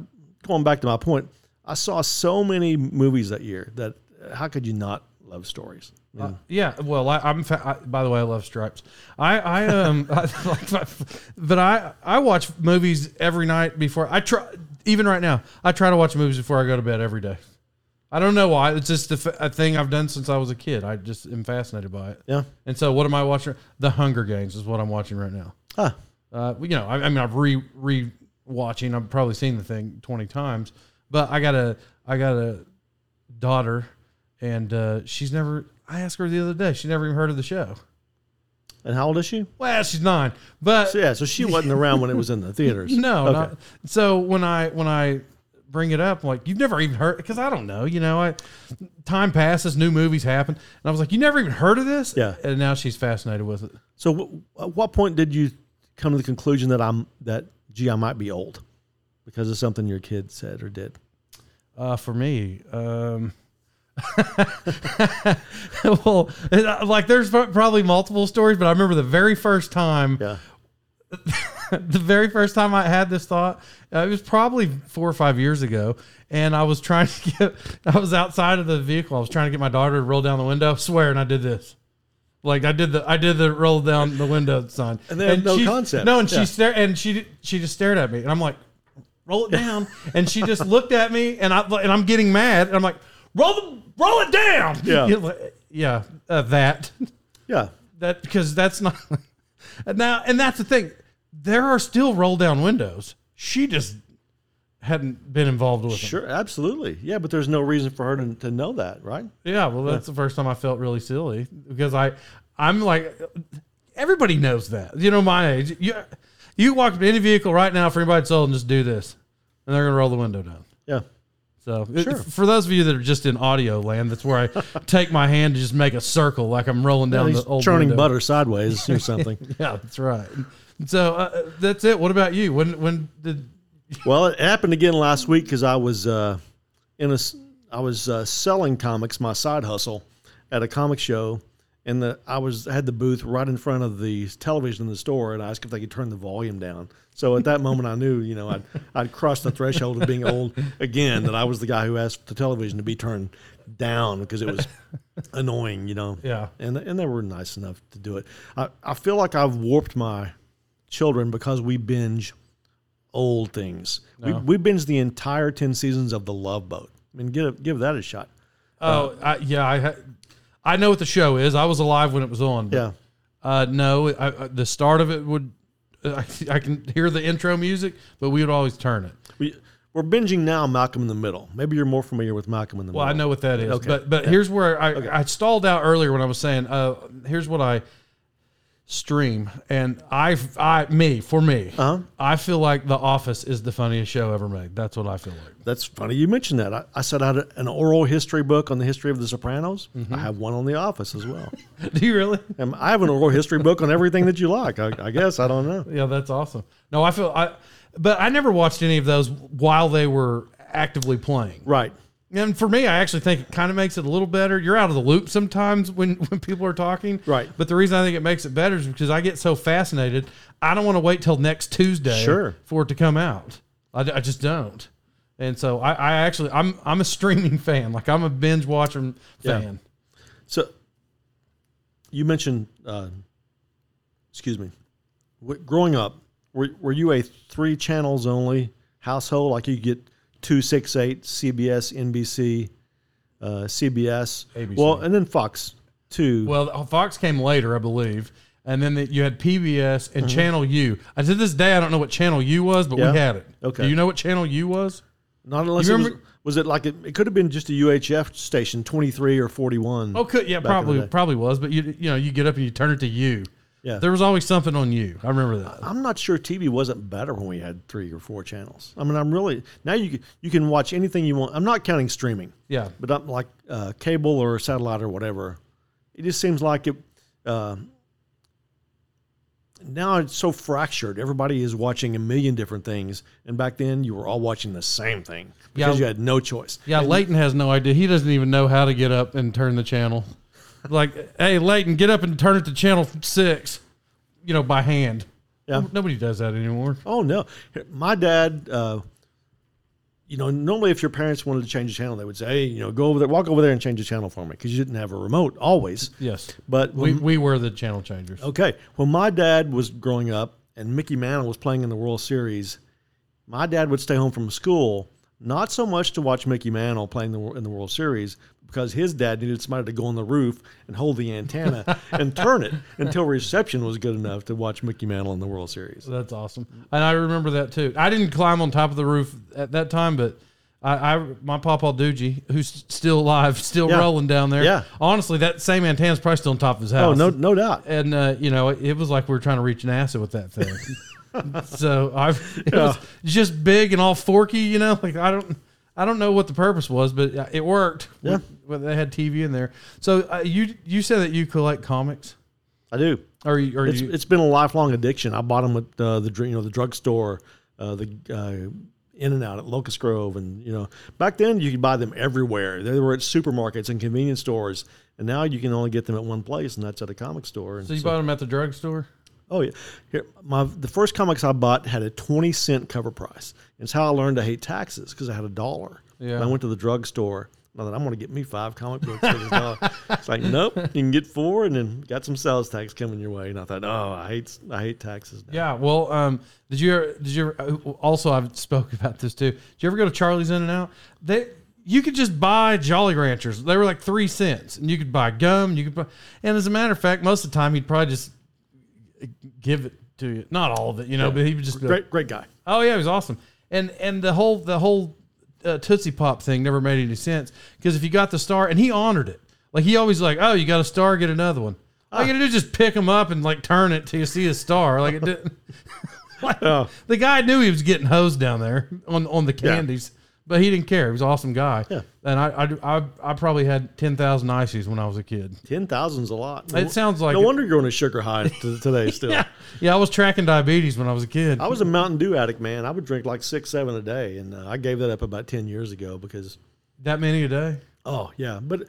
going back to my point, I saw so many movies that year that uh, how could you not love stories? Mean, Uh, yeah, well, I, I'm. Fa- I, by the way, I love Stripes. I, I um, I, like, but I, I watch movies every night before I try. Even right now, I try to watch movies before I go to bed every day. I don't know why. It's just f- a thing I've done since I was a kid. I just am fascinated by it. yeah. And so, what am I watching? The Hunger Games is what I'm watching right now. Ah, Uh, you know, I, I mean, I've re re watching. I've probably seen the thing twenty times, but I got a I got a daughter, and uh, she's never. I asked her the other day. She never even heard of the show. and how old is she? Well, she's nine, but So, yeah, so she wasn't around when it was in the theaters. no, Okay. not, so when I when I bring it up, I'm like, you've never even heard because I don't know. You know, I time passes, new movies happen, and I was like, you never even heard of this? Yeah. and now she's fascinated with it. So, w- at what point did you come to the conclusion that I'm that gee, I might be old because of something your kid said or did? Uh, for me, um, well, like there's probably multiple stories, but I remember the very first time, Yeah. the very first time I had this thought, uh, it was probably four or five years ago, and I was trying to get, I was outside of the vehicle, I was trying to get my daughter to roll down the window. Swear, and I did this. Like I did the I did the roll down the window sign, And they have no she- concept. No, and Yeah. she stared and she she just stared at me, and I'm like, roll it down. and she just looked at me, and I and I'm getting mad, and I'm like, roll the roll it down. Yeah. Yeah, uh, that Yeah. that because that's not now, and that's the thing. There are still roll down windows. She just hadn't been involved with them. Sure, absolutely. Yeah, but there's no reason for her to, to know that, right? Yeah, well, that's the first time I felt really silly because I, I'm like, everybody knows that. You know, my age. You, you walk up to any vehicle right now for anybody sold and just do this, and they're gonna roll the window down. Yeah. So, it- for those of you that are just in audio land, that's where I take my hand to just make a circle like I'm rolling down the old churning window. butter sideways or something. Yeah, that's right. So uh, that's it. What about you? When when did well, it happened again last week because I was uh, in a I was uh, selling comics, my side hustle, at a comic show, and the I was had the booth right in front of the television in the store, and I asked if they could turn the volume down. So at that moment, I knew, you know, I'd I'd crossed the threshold of being old again. That I was the guy who asked the television to be turned down because it was annoying, you know. Yeah. And and they were nice enough to do it. I, I feel like I've warped my children because we binge old things. No. We, we binged the entire ten seasons of The Love Boat. I mean, give give that a shot. Oh, I, yeah, I ha- I know what the show is. I was alive when it was on. but, Yeah, Uh, no, I, I, the start of it would. I, I can hear the intro music, but we would always turn it. we we're binging now. Malcolm in the Middle. Maybe you're more familiar with Malcolm in the middle. Well, I know what that is, Okay. but but here's where I, I stalled out earlier when I was saying, uh, here's what I stream, and I I me for me, Uh-huh. I feel like The Office is the funniest show ever made. That's what I feel like. That's funny you mentioned that. I, I set out an oral history book on the history of The Sopranos. Mm-hmm. I have one on The Office as well. Do you really? and I have an oral history book on everything that you like. I, I guess I don't know. Yeah, that's awesome. No, I feel I, but I never watched any of those while they were actively playing. Right. And for me, I actually think it kind of makes it a little better. You're out of the loop sometimes when, when people are talking. Right. But the reason I think it makes it better is because I get so fascinated. I don't want to wait till next Tuesday Sure. for it to come out. I, I just don't. And so I, I actually, I'm, I'm a streaming fan. Like I'm a binge watching Yeah. fan. So you mentioned, uh, excuse me, w- growing up, were, were you a three channels only household? Like you get 268, CBS, NBC, uh, CBS, ABC. well, and then Fox too. Well, Fox came later, I believe. And then the, you had PBS and Channel U. I to this day, I don't know what Channel U was, but Mm-hmm. Yeah? we had it. Okay. Do you know what Channel U was? Not unless you it was, remember- was it like it, it could have been just a UHF station, 23 or 41. Oh, could yeah, Back in the probably probably was. But you you know you get up and you turn it to U. Yeah. There was always something on you. I remember that. I'm not sure TV wasn't better when we had three or four channels. I mean, I'm really now you can, you can watch anything you want. I'm not counting streaming, Yeah. but I'm like uh, cable or satellite or whatever. It just seems like it. Uh, now it's so fractured. Everybody is watching a million different things, and back then you were all watching the same thing because Yeah. you had no choice. Yeah, Leighton has no idea. He doesn't even know how to get up and turn the channel. Like, hey, Leighton, get up and turn it to channel six. You know, by hand. Yeah. Nobody does that anymore. Oh no, my dad. Uh, you know, normally if your parents wanted to change the channel, they would say, "Hey, you know, go over there, walk over there, and change the channel for me," because you didn't have a remote always. Yes. But We, when, we were the channel changers. okay, when my dad was growing up and Mickey Mantle was playing in the World Series, my dad would stay home from school not so much to watch Mickey Mantle playing the, in the World Series because his dad needed somebody to go on the roof and hold the antenna and turn it until reception was good enough to watch Mickey Mantle in the World Series. That's awesome. And I remember that too. I didn't climb on top of the roof at that time, but I, I my Papa Doogie, who's still alive, still Yeah. rolling down there. Yeah. Honestly, that same antenna's probably still on top of his house. Oh no, no doubt. and uh, you know it was like we were trying to reach NASA with that thing. so I, it was just big and all forky, you know. Like I don't, I don't know what the purpose was, but uh, it worked. Yeah. Well, they had TV in there. So uh, you you said that you collect comics, I do. or you, or It's, you? it's been a lifelong addiction. I bought them at uh, the you know the drugstore, uh, the uh, In and Out at Locust Grove, and you know back then you could buy them everywhere. They were at supermarkets and convenience stores, and now you can only get them at one place, and that's at a comic store. And so you bought them at the drugstore. oh yeah, here my the first comics I bought had a twenty cent cover price. It's how I learned to hate taxes because I had a dollar. Yeah. And I went to the drugstore. I thought I'm going to get me five comic books for this dollar. it's like nope, you can get four, and then got some sales tax coming your way. And I thought, oh, I hate I hate taxes. Now. Yeah. Well, um, did you did you uh, also I've spoke about this too. Did you ever go to Charlie's In and Out? They you could just buy Jolly Ranchers. They were like three cents, and you could buy gum. You could buy, and as a matter of fact, most of the time he'd probably just give it to you. Not all of it, you know, but he was just Great, great guy. Oh yeah, he was awesome. And and the whole the whole uh, Tootsie Pop thing never made any sense because if you got the star and he honored it, like he always like, oh, you got a star, get another one. All you gotta do is just pick them up and like turn it till you see a star. Like it didn't. like, Oh. The guy knew he was getting hosed down there on on the Yeah. But he didn't care. He was an awesome guy. Yeah. And I I, I, I probably had ten thousand ices when I was a kid. Ten thousand's a lot. It sounds like no it. wonder you're on a sugar high to today. Still, Yeah, yeah. I was tracking diabetes when I was a kid. I was a Mountain Dew addict, man. I would drink like six, seven a day, and uh, I gave that up about ten years ago because, that many a day. oh yeah, but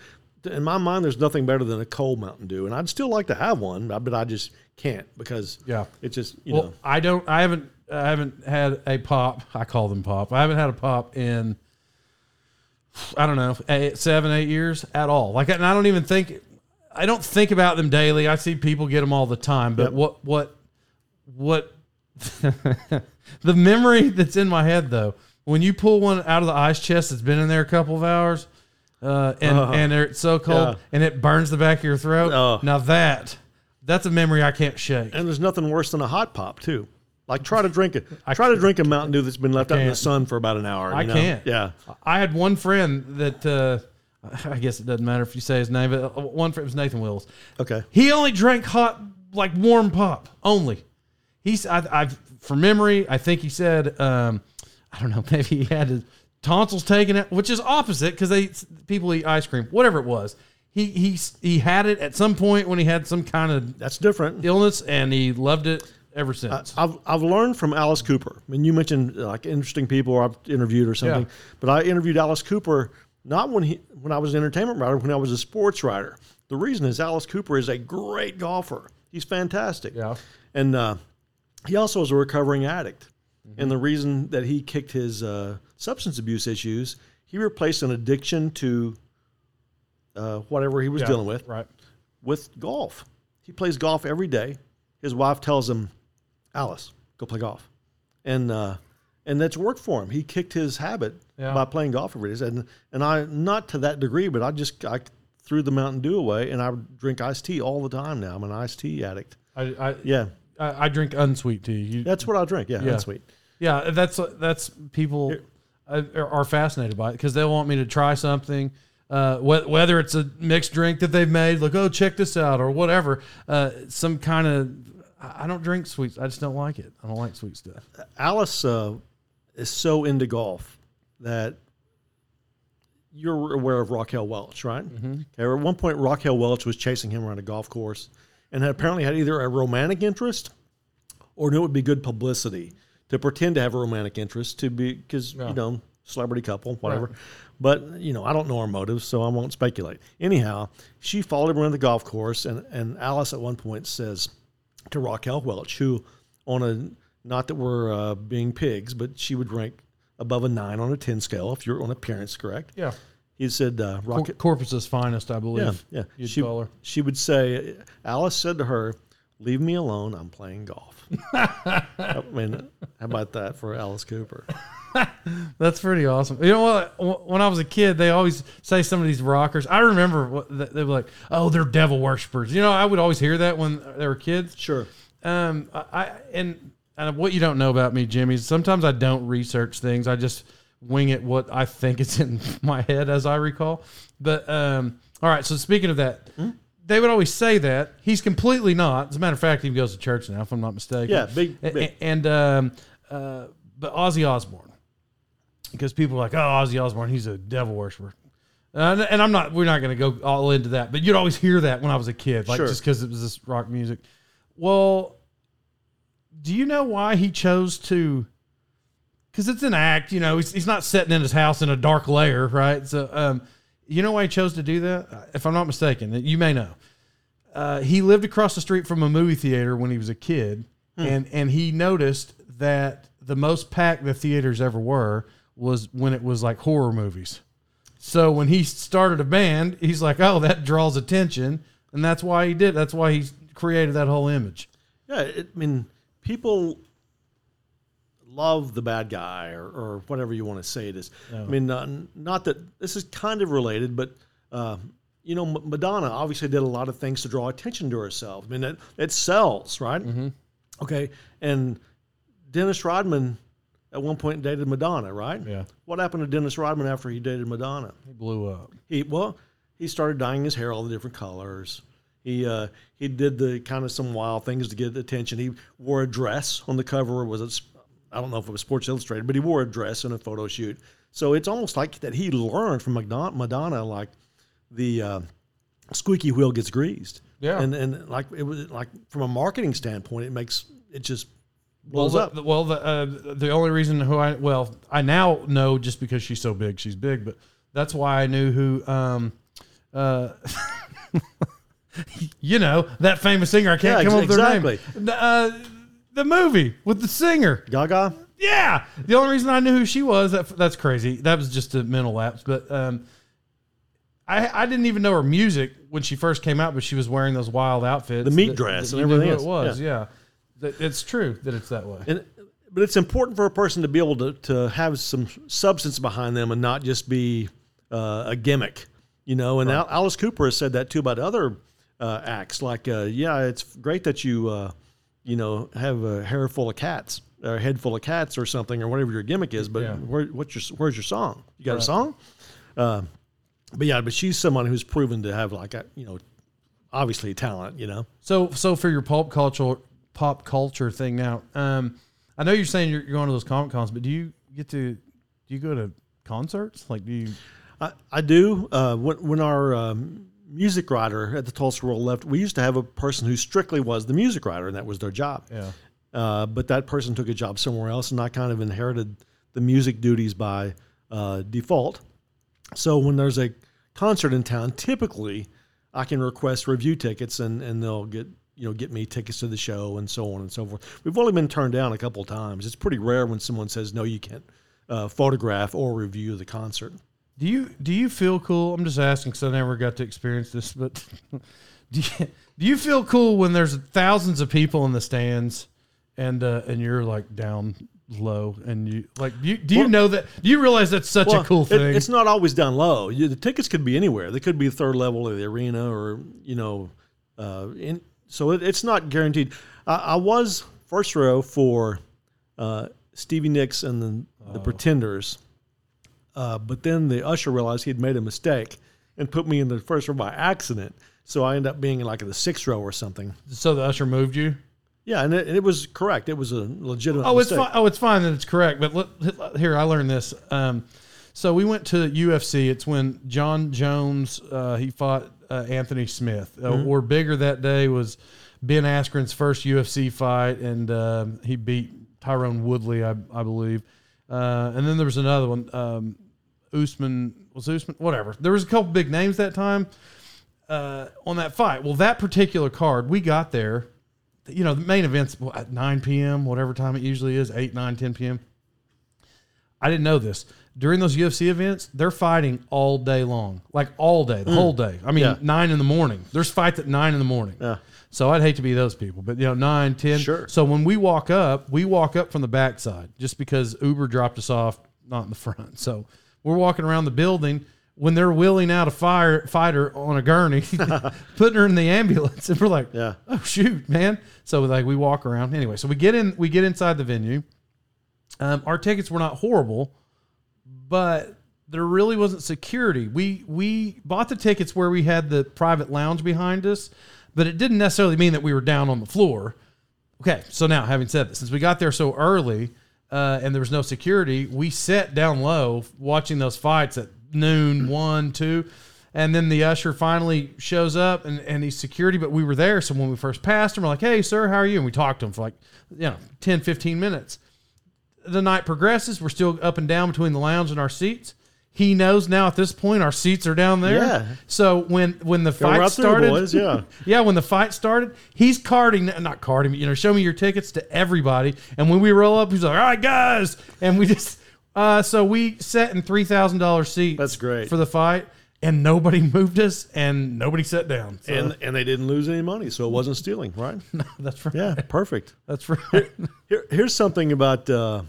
in my mind, there's nothing better than a cold Mountain Dew, and I'd still like to have one, but I just can't because Yeah. it's just you Well, know I don't. I haven't. I haven't had a pop. I call them pop. I haven't had a pop in. I don't know, eight, seven, eight years at all. Like, and I don't even think. I don't think about them daily. I see people get them all the time. But Yep. what what what the memory that's in my head though, when you pull one out of the ice chest that's been in there a couple of hours, uh, and Uh-huh. and it's so cold Yeah. and it burns the back of your throat. Oh. Now that that's a memory I can't shake. And there's nothing worse than a hot pop too. Like try to drink it. Try to drink a Mountain Dew that's been left out in the can't. sun for about an hour. you I know? can't. Yeah. I had one friend that uh, I guess it doesn't matter if you say his name, but uh, one friend it was Nathan Wills. Okay. He only drank hot, like warm pop only. He's I, I've from memory. I think he said um, I don't know. Maybe he had his tonsils taken out, which is opposite because they people eat ice cream. Whatever it was, he he he had it at some point when he had some kind of That's different. illness, and he loved it ever since. I've, I've learned from Alice Cooper. I mean, you mentioned like interesting people I've interviewed or something, Yeah. but I interviewed Alice Cooper not when he when I was an entertainment writer, when I was a sports writer. The reason is Alice Cooper is a great golfer. He's fantastic. Yeah. and uh, he also is a recovering addict. Mm-hmm. And the reason that he kicked his uh, substance abuse issues, he replaced an addiction to uh, whatever he was Yeah, dealing with right. with golf. He plays golf every day. His wife tells him, "Alice, go play golf," and uh, and that's worked for him. He kicked his habit Yeah. by playing golf every day. And and I not to that degree, but I just I threw the Mountain Dew away, and I would drink iced tea all the time now. I'm an iced tea addict. I I, Yeah, I, I drink unsweet tea. You, that's what I drink. Yeah, Yeah. that's sweet. Yeah, that's that's people are are fascinated by it because they want me to try something, uh, wh- whether it's a mixed drink that they've made, like oh check this out or whatever, uh, some kind of. I I don't drink sweets. I just don't like it. I don't like sweet stuff. Alice uh, is so into golf that you're aware of Raquel Welch, right? Mm-hmm. Okay, at one point, Raquel Welch was chasing him around a golf course and had apparently had either a romantic interest or knew it would be good publicity to pretend to have a romantic interest to be, because, Yeah. you know, celebrity couple, whatever. Right. But, you know, I don't know her motives, so I won't speculate. Anyhow, she followed him around the golf course, and, and Alice at one point says to Raquel Welch, who on a, not that we're uh, being pigs, but she would rank above a nine on a 10 scale if you're on appearance, correct? Yeah, He said, uh, Cor- Raquel, Corpus's finest, I believe. yeah. You'd She, she would say, Alice said to her, leave me alone, I'm playing golf. I mean, how about that for Alice Cooper? That's pretty awesome. You know what? When I was a kid, they always say some of these rockers. I remember what they were like, "Oh, they're devil worshippers." You know, I would always hear that when they were kids. Sure. Um, I, I and, and what you don't know about me, Jimmie, is sometimes I don't research things. I just wing it what I think is in my head as I recall. But um, all right. So speaking of that, they would always say that he's completely not. As a matter of fact, he goes to church now, if I'm not mistaken. Yeah, big- big. And um, uh, but Ozzy Osbourne, because people are like, oh, Ozzy Osbourne, he's a devil worshiper. Uh, and I'm not. We're not going to go all into that, but you'd always hear that when I was a kid, like Sure. just because it was this rock music. Well, do you know why he chose to? Because it's an act, you know. He's, he's not sitting in his house in a dark lair, right? So, um, you know why he chose to do that? If I'm not mistaken, you may know. Uh, he lived across the street from a movie theater when he was a kid, and and he noticed that the most packed the theaters ever were was when it was like horror movies. So when he started a band, he's like, "Oh, that draws attention," and that's why he did. That's why he created that whole image. Yeah, it, I mean, people love the bad guy or, or whatever you want to say it is. I mean, uh, not that this is kind of related, but uh, you know, M- Madonna obviously did a lot of things to draw attention to herself. I mean, it, it sells, right? Okay, and Dennis Rodman at one point dated Madonna, right? Yeah. What happened to Dennis Rodman after he dated Madonna? He blew up. He well, he started dyeing his hair all the different colors. He uh, he did the kind of some wild things to get attention. He wore a dress on the cover. Was it? I don't know if it was Sports Illustrated, but he wore a dress in a photo shoot. So it's almost like that he learned from Madonna, like the uh, squeaky wheel gets greased. Yeah. and and like it was like from a marketing standpoint, it makes it just Well, blows the, well, the uh, the only reason who I well I now know just because she's so big, she's big, but that's why I knew who. Um, uh, you know that famous singer. I can't Yeah, come up with their name. Uh, the movie with the singer. Gaga. Yeah, the only reason I knew who she was that that's crazy. That was just a mental lapse, but um, I I didn't even know her music when she first came out, but she was wearing those wild outfits, The meat that- dress that and everything else. It was yeah. That- It's true that it's that way. And, but it's important for a person to be able to, to have some substance behind them and not just be uh, a gimmick, you know. And Al- Alice Cooper has said that too about other uh, acts. Like, uh, yeah, it's great that you, uh, you know, have a hair full of cats or a head full of cats or something or whatever your gimmick is. But Yeah. where, what's your where's your song? You got a song? Uh, but yeah, but she's someone who's proven to have like a you know, obviously talent. You know. So, so for your pop culture, pop culture thing now, um, I know you're saying you're, you're going to those comic cons, but do you get to, do you go to concerts? Like, do you? I, I do. Uh, when, when our um, music writer at the Tulsa World left, we used to have a person who strictly was the music writer, and that was their job. Yeah. Uh, but that person took a job somewhere else, and I kind of inherited the music duties by uh, default. So when there's a concert in town, typically I can request review tickets, and, and they'll get you know get me tickets to the show and so on and so forth. We've only been turned down a couple of times. It's pretty rare when someone says no, you can't uh, photograph or review the concert. Do you do you feel cool? I'm just asking because I never got to experience this, but do you, do you feel cool when there's thousands of people in the stands and uh, and you're like down low and you like do you, do you Well- know that do you realize that's such Well, a cool it- thing? it's not always down low. You, the tickets could be anywhere. They could be third level of the arena, or you know, uh, in, so it, it's not guaranteed. I, I was first row for uh, Stevie Nicks and the, the Pretenders, uh, but then the usher realized he had made a mistake and put me in the first row by accident. So I ended up being in like in the sixth row or something. so the usher moved you. Yeah, and it, it was correct. It was a legitimate. Oh, it's mistake. fine. Oh, it's fine that it's correct. But let, here, I learned this. Um, so we went to UFC. It's when Jon Jones uh, he fought uh, Anthony Smith. Uh, Mm-hmm. Or bigger that day was Ben Askren's first UFC fight, and um, he beat Tyrone Woodley, I, I believe. Uh, and then there was another one. Um, Usman was Usman, whatever. There was a couple big names that time uh, on that fight. Well, that particular card, we got there you know, the main event's at 9 p.m., whatever time it usually is, 8, 9, 10 p.m. I didn't know this. During those UFC events, they're fighting all day long, like all day, the whole day. I mean, Yeah. 9 in the morning. There's fights at 9 in the morning. Yeah. So I'd hate to be those people, but you know, 9, 10. Sure. So when we walk up, we walk up from the backside just because Uber dropped us off, not in the front. So we're walking around the building when they're wheeling out a fire fighter on a gurney, putting her in the ambulance, and we're like, Yeah. oh shoot, man. So like we walk around anyway. So we get in, we get inside the venue. Um, our tickets were not horrible, but there really wasn't security. We we bought the tickets where we had the private lounge behind us, but it didn't necessarily mean that we were down on the floor. Okay, so now having said this, since we got there so early uh, and there was no security, we sat down low watching those fights at noon, one, two, and then the usher finally shows up and, and he's security, but we were there. So when we first passed him, we're like, hey, sir, how are you? And we talked to him for like, you know, 10, 15 minutes. The night progresses. We're still up and down between the lounge and our seats. He knows now at this point our seats are down there. Yeah. So when when the Go fight right through, started, boys, yeah. yeah, when the fight started, he's carding, not carding, you know, show me your tickets to everybody. And when we roll up, he's like, all right, guys. And we just, uh, so we sat in $3,000 seats. That's great. For the fight. And nobody moved us and nobody sat down. So and and they didn't lose any money, so it wasn't stealing, right? no, that's right. Yeah, perfect. That's right. Here, here's something about uh,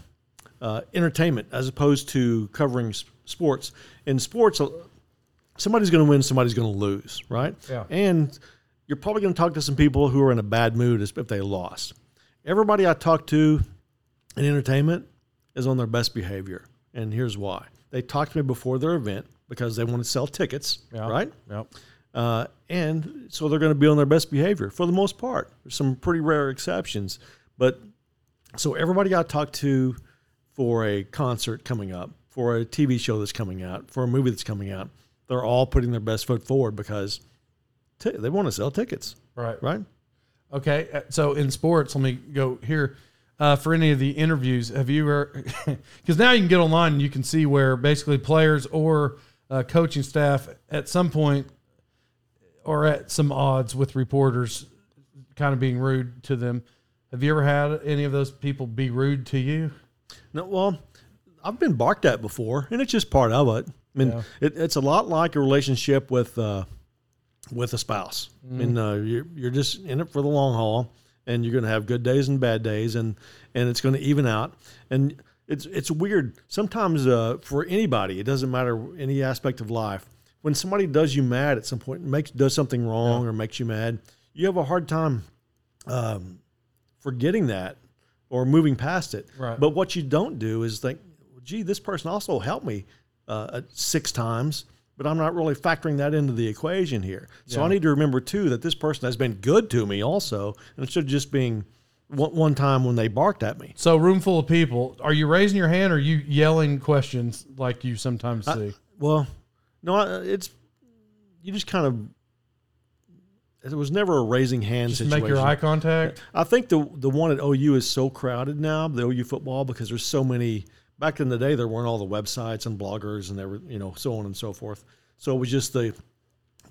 uh, entertainment as opposed to covering s- sports. In sports, somebody's going to win, somebody's going to lose, right? Yeah. And you're probably going to talk to some people who are in a bad mood if they lost. Everybody I talk to in entertainment is on their best behavior. And here's why. They talk to me before their event because they want to sell tickets, Yeah. right? Yep. Uh, and so they're going to be on their best behavior for the most part. There's some pretty rare exceptions, but so everybody I talk to for a concert coming up, for a TV show that's coming out, for a movie that's coming out, they're all putting their best foot forward because t- they want to sell tickets, Right. right? Okay, uh, so in sports, let me go here. Uh, for any of the interviews, have you ever? Because now you can get online and you can see where basically players or uh, coaching staff at some point or at some odds with reporters, kind of being rude to them. Have you ever had any of those people be rude to you? No, well, I've been barked at before, and it's just part of it. I mean, Yeah. it, it's a lot like a relationship with uh, with a spouse. I mean, uh, you're you're just in it for the long haul, and you're going to have good days and bad days, and and it's going to even out. And it's it's weird sometimes uh, for anybody. It doesn't matter any aspect of life. When somebody does you mad at some point, makes does something wrong or makes you mad, you have a hard time um, forgetting that or moving past it. Right. But what you don't do is think, gee, this person also helped me uh, uh, six times, but I'm not really factoring that into the equation here. So I need to remember too that this person has been good to me also, instead of just being one, one time when they barked at me. So, room full of people. Are you raising your hand or are you yelling questions like you sometimes see? Well, no, I- it's you just kind of. It was never a raising hand Just situation. make your eye contact. I think the the one at OU is so crowded now, the OU football, because there's so many. Back in the day, there weren't all the websites and bloggers and every, you know, so on and so forth. So it was just the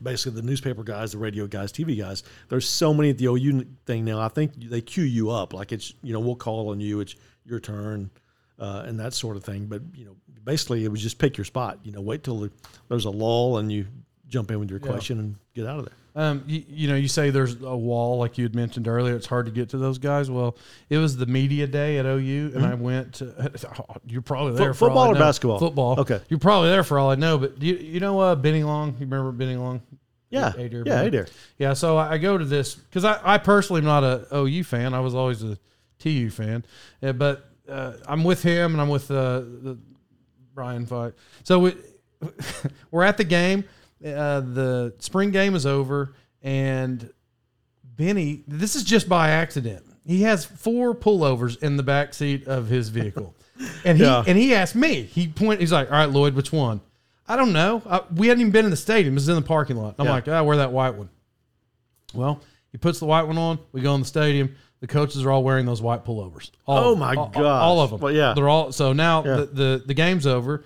basically the newspaper guys, the radio guys, TV guys. There's so many at the OU thing now. I think they queue you up like it's you know we'll call on you, it's your turn, uh, and that sort of thing. But you know, basically it was just pick your spot. You know, wait till the, there's a lull and you jump in with your Yeah. question and get out of there. Um, you, you know, you say there's a wall, like you had mentioned earlier. It's hard to get to those guys. Well, it was the media day at OU, and I went. To, you're probably there. for all Mm-hmm. football or basketball? Football. Okay. You're probably there for all I know. But do you, you know uh, Benny Long? You remember Benny Long? Yeah, dear yeah, there. Yeah, so I go to this because I, I personally am not a OU fan. I was always a TU fan, Uh, but uh, I'm with him and I'm with uh, the Brian fight. So we, we're at the game. Uh, the spring game is over, and Benny. This is just by accident. He has four pullovers in the back seat of his vehicle, and he Yeah. and he asked me. He point. He's like, "All right, Lloyd, which one?" I don't know. I, we hadn't even been in the stadium. It was in the parking lot. I'm Yeah. like, "Ah, wear that white one." Well, he puts the white one on. We go in the stadium. The coaches are all wearing those white pullovers. All Oh my all. All of them. Well, yeah. they're all. So now Yeah. the, the the game's over.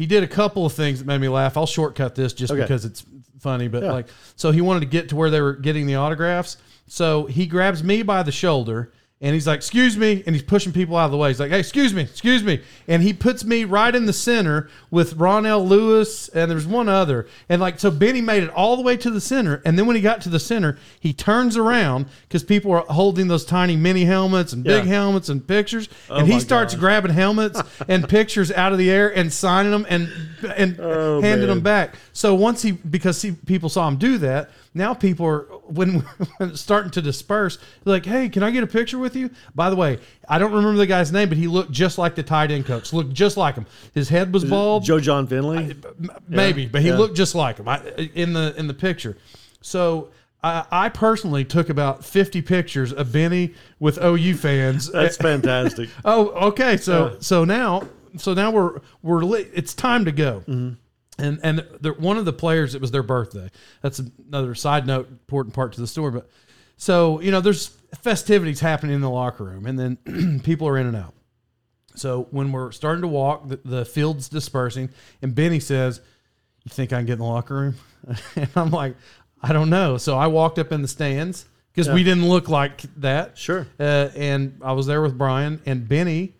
He did a couple of things that made me laugh. I'll shortcut this just Okay. because it's funny, but Yeah. like, so he wanted to get to where they were getting the autographs. So he grabs me by the shoulder and he's like, "Excuse me," and he's pushing people out of the way. He's like, "Hey, excuse me, excuse me," and he puts me right in the center with Ronnell Lewis and there's one other, and like, so Benny made it all the way to the center, and then when he got to the center, he turns around because people are holding those tiny mini helmets and big Yeah. helmets and pictures, oh and he starts gosh. grabbing helmets and pictures out of the air and signing them and and Oh, handing them back. So once he because he, people saw him do that, now people are when, when starting to disperse. Like, "Hey, can I get a picture with you?" By the way, I don't remember the guy's name, but he looked just like the tight end coach. Looked just like him. His head was bald, Joe Jon Finley. M- maybe, but he yeah. looked just like him I, in the in the picture. So. I I personally took about 50 pictures of Benny with OU fans That's fantastic. Oh, okay. So Yeah. so now so now we're we're li- it's time to go. Mm-hmm. And and the, one of the players it was their birthday. That's another side note, important part to the story. But so you know, there's festivities happening in the locker room, and then people are in and out. So when we're starting to walk, the, the field's dispersing, and Benny says, "You think I can get in the locker room?" and I'm like, "I don't know." So I walked up in the stands because we didn't look like that. Sure. Uh, and I was there with Brian and Benny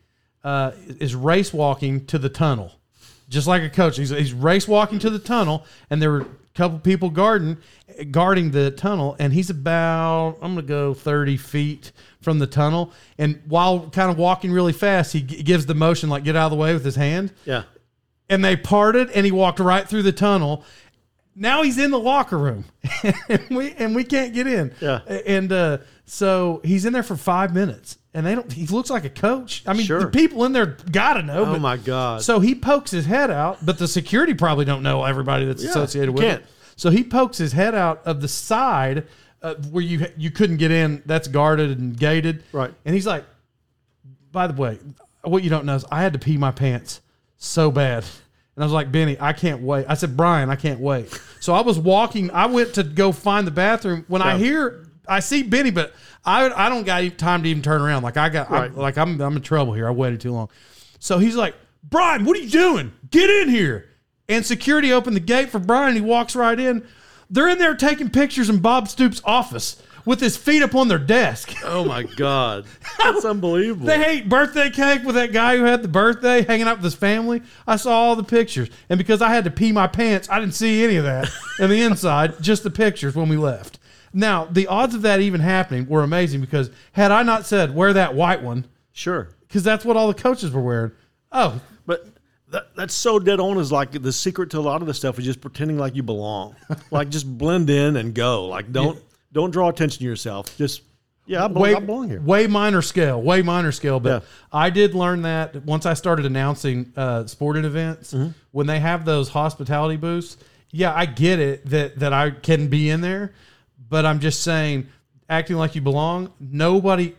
uh, is race walking to the tunnel, just like a coach. He's, he's race walking to the tunnel, and there were a couple people guarding guarding the tunnel, and he's about I'm gonna go 30 feet from the tunnel, and while kind of walking really fast, he g- gives the motion like get out of the way with his hand, Yeah. and they parted, and he walked right through the tunnel. Now he's in the locker room, and we and we can't get in. Yeah. and uh, so he's in there for five minutes, and they don't. He looks like a coach. I mean, Sure. the people in there gotta know. Oh but- my God. So he pokes his head out, but the security probably don't know everybody that's associated you with can't. it. So he pokes his head out of the side uh, where you you couldn't get in. That's guarded and gated. Right. And he's like, by the way, what you don't know is I had to pee my pants so bad. And I was like, Benny, I can't wait. I said, Brian, I can't wait. So I was walking. I went to go find the bathroom. When I Yeah. hear, I see Benny, but I I don't got time to even turn around. Like I got, Right. I'm, like I'm I'm in trouble here. I waited too long. So he's like, Brian, what are you doing? Get in here. And security opened the gate for Brian. He walks right in. They're in there taking pictures in Bob Stoops' office with his feet up on their desk. Oh my God. That's unbelievable. They ate birthday cake with that guy who had the birthday hanging out with his family. I saw all the pictures. And because I had to pee my pants, I didn't see any of that in the inside, just the pictures when we left. Now, the odds of that even happening were amazing because had I not said, wear that white one, sure. because that's what all the coaches were wearing. Oh, But that, that's so dead on is like the secret to a lot of this stuff is just pretending like you belong. like just blend in and go. Like don't don't draw attention to yourself. Just yeah, I belong, way, I belong here. way minor scale, way minor scale. But Yeah. I did learn that once I started announcing uh, sporting events, Mm-hmm. when they have those hospitality booths. Yeah, I get it that that I can be in there, but I'm just saying, acting like you belong. Nobody,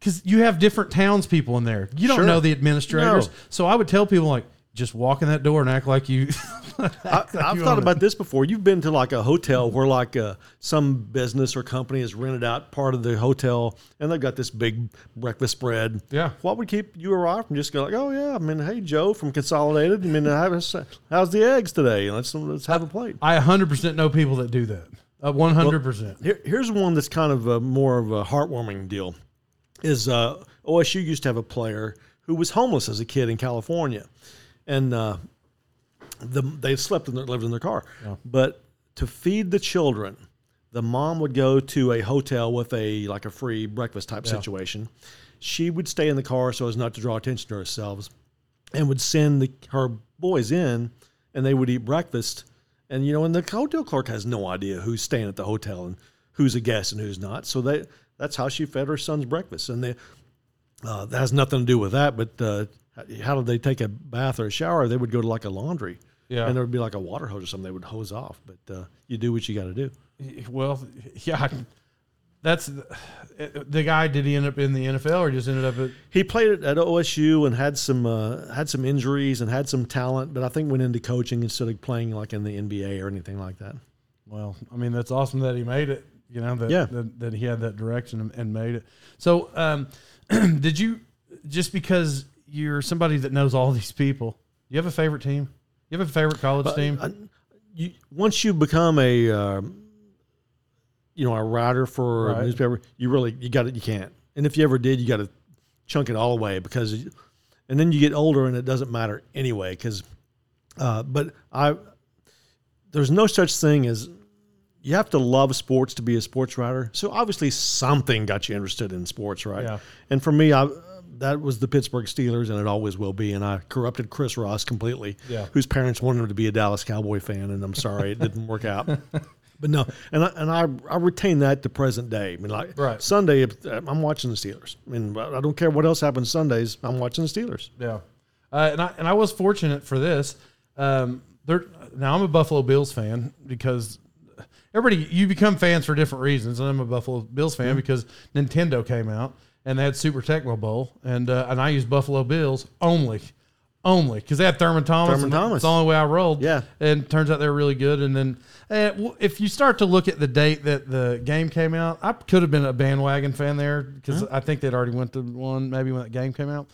because you have different townspeople in there. You don't Sure. know the administrators, No. so I would tell people like, just walk in that door and act like you. I, I've thought about this before. You've been to like a hotel where like uh, some business or company has rented out part of the hotel and they've got this big breakfast spread. Yeah. What would keep you or I from just going like, oh yeah, I mean, hey Joe from Consolidated. I mean, how's, how's the eggs today? Let's let's have a plate. I 100% know people that do that. Uh, 100%. Here's one that's kind of a, more of a heartwarming deal. Is uh, OSU used to have a player who was homeless as a kid in California, and uh, the, they slept in their, lived in their car. But to feed the children, the mom would go to a hotel with a like a free breakfast type situation. She would stay in the car so as not to draw attention to herself, and would send the, her boys in, and they would eat breakfast. And you know, and the hotel clerk has no idea who's staying at the hotel and who's a guest and who's not. So they that's how she fed her son's breakfast, and they uh, that has nothing to do with that. But uh, how did they take a bath or a shower? They would go to like a laundry, Yeah. and there would be like a water hose or something. They would hose off. But uh, you do what you got to do. Well, yeah, that's the guy. Did he end up in the NFL or just ended up at? He played it at OSU and had some uh, had some injuries and had some talent, but I think went into coaching instead of playing like in the NBA or anything like that. Well, I mean, that's awesome that he made it. You know that Yeah. that, that he had that direction and, and made it. So, um, did you just because you're somebody that knows all these people? You have a favorite team? You have a favorite college team? I- you, once you become a um, you know a writer for Right. a newspaper, you really you got it. You can't. And if you ever did, you got to chunk it all away because, and then you get older and it doesn't matter anyway. Because, uh, but I there's no such thing as you have to love sports to be a sports writer. So obviously something got you interested in sports, right? Yeah. And for me, I that was the Pittsburgh Steelers, and it always will be. And I corrupted Chris Ross completely, Yeah. whose parents wanted him to be a Dallas Cowboy fan, and I'm sorry it didn't work out. But no, and I, and I I retain that to present day. I mean, like Right. Sunday, if, uh, I'm watching the Steelers. I mean, I don't care what else happens Sundays. I'm watching the Steelers. Yeah, uh, and I and I was fortunate for this. Um, there now I'm a Buffalo Bills fan because everybody you become fans for different reasons, and I'm a Buffalo Bills fan because Nintendo came out and they had Super Tecmo Bowl, and uh, and I use Buffalo Bills only. Only because they had Thurman Thomas. Thurman Thomas. It's the only way I rolled. Yeah. and turns out they're really good. And then, uh, if you start to look at the date that the game came out, I could have been a bandwagon fan there because I think they'd already went to one maybe when that game came out.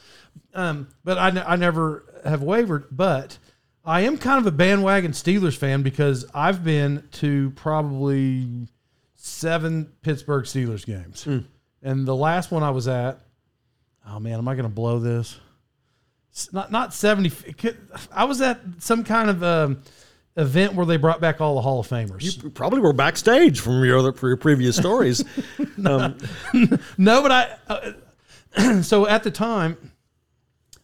Um, but I, I never have wavered. But I am kind of a bandwagon Steelers fan because I've been to probably seven Pittsburgh Steelers games, and the last one I was at. Oh man, am I going to blow this? Not not seventy. could- I was at some kind of um, event where they brought back all the Hall of Famers. You probably were backstage from your other your previous stories. um, no, but I. Uh, so at the time,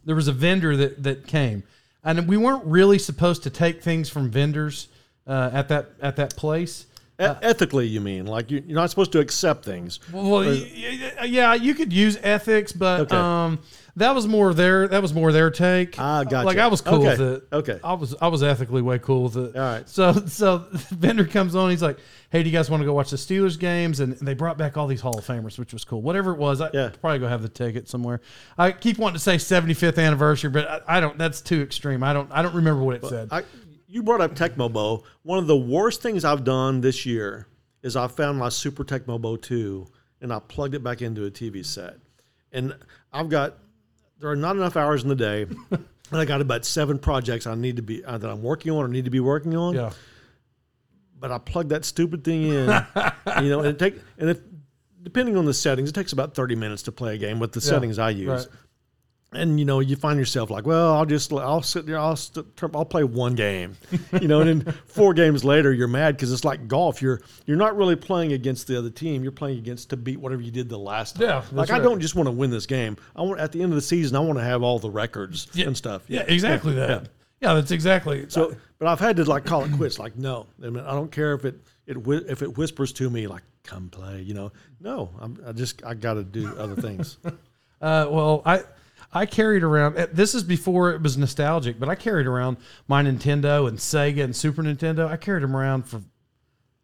there was a vendor that that came, and we weren't really supposed to take things from vendors uh, at that at that place. E- ethically, you mean? Like you, you're not supposed to accept things. Well, y- yeah, you could use ethics, but Okay. um, that was more their that was more their take. Ah, gotcha. Like I was cool Okay. with it. Okay. I was I was ethically way cool with it. All right. So so the vendor comes on. He's like, "Hey, do you guys want to go watch the Steelers games?" And they brought back all these Hall of Famers, which was cool. Whatever it was, I Yeah. probably go have the ticket somewhere. I keep wanting to say 75th anniversary, but I, I don't. That's too extreme. I don't. I don't remember what it said. I, you brought up Tecmo Bowl. One of the worst things I've done this year is I found my Super Tecmo Bowl 2 and I plugged it back into a TV set. And I've got, there are not enough hours in the day. and I got about seven projects I need to be, uh, that I'm working on or need to be working on. yeah. But I plugged that stupid thing in, you know, and it take, and it, depending on the settings, it takes about 30 minutes to play a game with the settings I use Right. And you know you find yourself like well i'll just i'll sit there i'll st- i'll play one game you know and then four games later you're mad because it's like golf. You're you're not really playing against the other team. You're playing against to beat whatever you did the last time. Yeah, like i don't just want to win this game. I want at the end of the season i want to have all the records and stuff. Yeah, exactly that. Yeah. that's exactly. so but i've had to like call it quits like no. I, mean, I don't care if it it if it whispers to me like come play you know. No I'm, i just i got to do other things. Uh, well, I I carried around. eh, This is before it was nostalgic, but I carried around my Nintendo and Sega and Super Nintendo. I carried them around for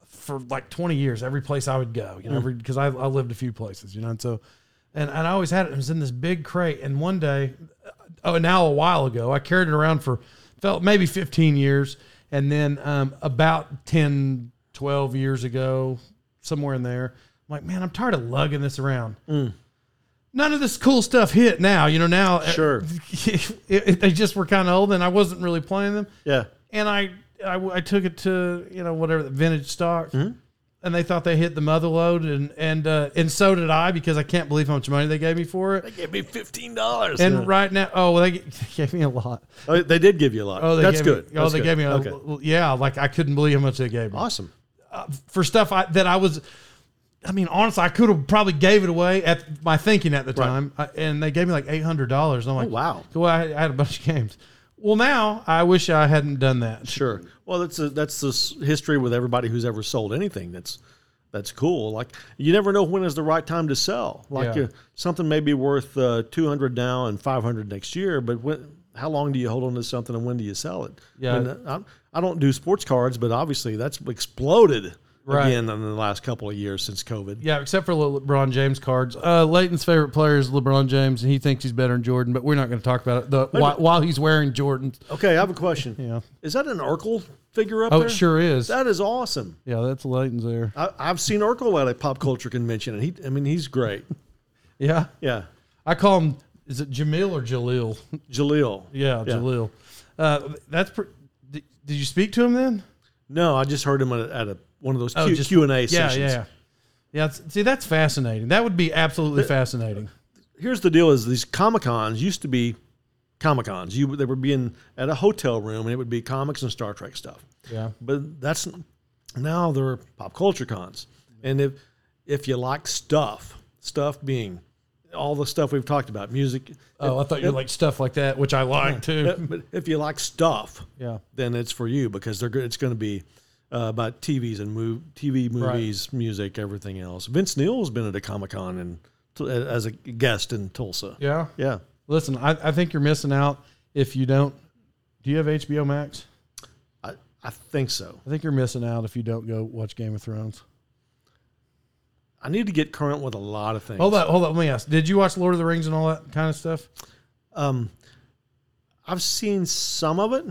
for like twenty years. Every place I would go, you know, because I, I lived a few places, you know, and so and, and I always had it. It was in this big crate. And one day, oh, now a while ago, I carried it around for felt maybe fifteen years, and then um, about 10, 12 years ago, somewhere in there, I'm like, man, I'm tired of lugging this around none of this cool stuff hit now. You know, now uh, Sure. it, it- they just were kind of old, and I wasn't really playing them. yeah And I, I, I took it to you know whatever the vintage stock, Mm-hmm. and they thought they hit the mother load, and and uh, and so did I because I can't believe how much money they gave me for it. They gave me fifteen dollars. And right now, oh, well, they g- gave me a lot. oh, they did give you a lot. Oh, that's me- good. oh, That's they good. gave me a okay. yeah, like I couldn't believe how much they gave me Awesome. for stuff I, that I was. I mean, honestly, I could have probably gave it away at my thinking at the Right. time, I, and they gave me like eight hundred dollars. I'm like, Oh, wow. Well, I, I had a bunch of games. Well, now I wish I hadn't done that. Sure. Well, that's a, that's the history with everybody who's ever sold anything. That's that's cool. Like you never know when is the right time to sell. Like Yeah. uh, something may be worth uh, two hundred now and five hundred next year, but when, how long do you hold on to something and when do you sell it? Yeah. When, uh, I, I don't do sports cards, but obviously that's exploded Right. again in the last couple of years since COVID. Yeah, except for LeBron James cards. Uh, Leighton's favorite player is LeBron James, and he thinks he's better than Jordan. But we're not going to talk about it the, while, while he's wearing Jordans. Okay, I have a question. Yeah. Is that an Urkel figure up there? Oh, there? it sure is. That is awesome. yeah, that's Leighton's there. I, I've seen Urkel at a pop culture convention, and he, I mean, he's great. Yeah, Yeah, I call him. Is it Jamil or Jaleel? Jaleel. yeah, Yeah. Jaleel. Uh, that's. Pre- did, did you speak to him then? No, I just heard him at a, at a one of those Oh, Q, just- and A Yeah, sessions. yeah, yeah. See, that's fascinating. That would be absolutely fascinating. Here's the deal: is these comic cons used to be comic cons. You they would be in at a hotel room, and it would be comics and Star Trek stuff. Yeah. But that's now they're pop culture cons, and if if you like stuff, stuff being all the stuff we've talked about, music. Oh, I thought you like stuff like that, which I like too. But if you like stuff, Yeah. then it's for you because they're good. It's going to be uh, about TVs and move, TV, movies, music, everything else. Vince Neil's been at a Comic Con and as a guest in Tulsa. Yeah. Yeah, Listen, I, I think you're missing out if you don't. Do you have HBO Max? I, I think so. I think you're missing out if you don't go watch Game of Thrones. I need to get current with a lot of things. Hold on, hold on. Let me ask. Did you watch Lord of the Rings and all that kind of stuff? Um, I've seen some of it.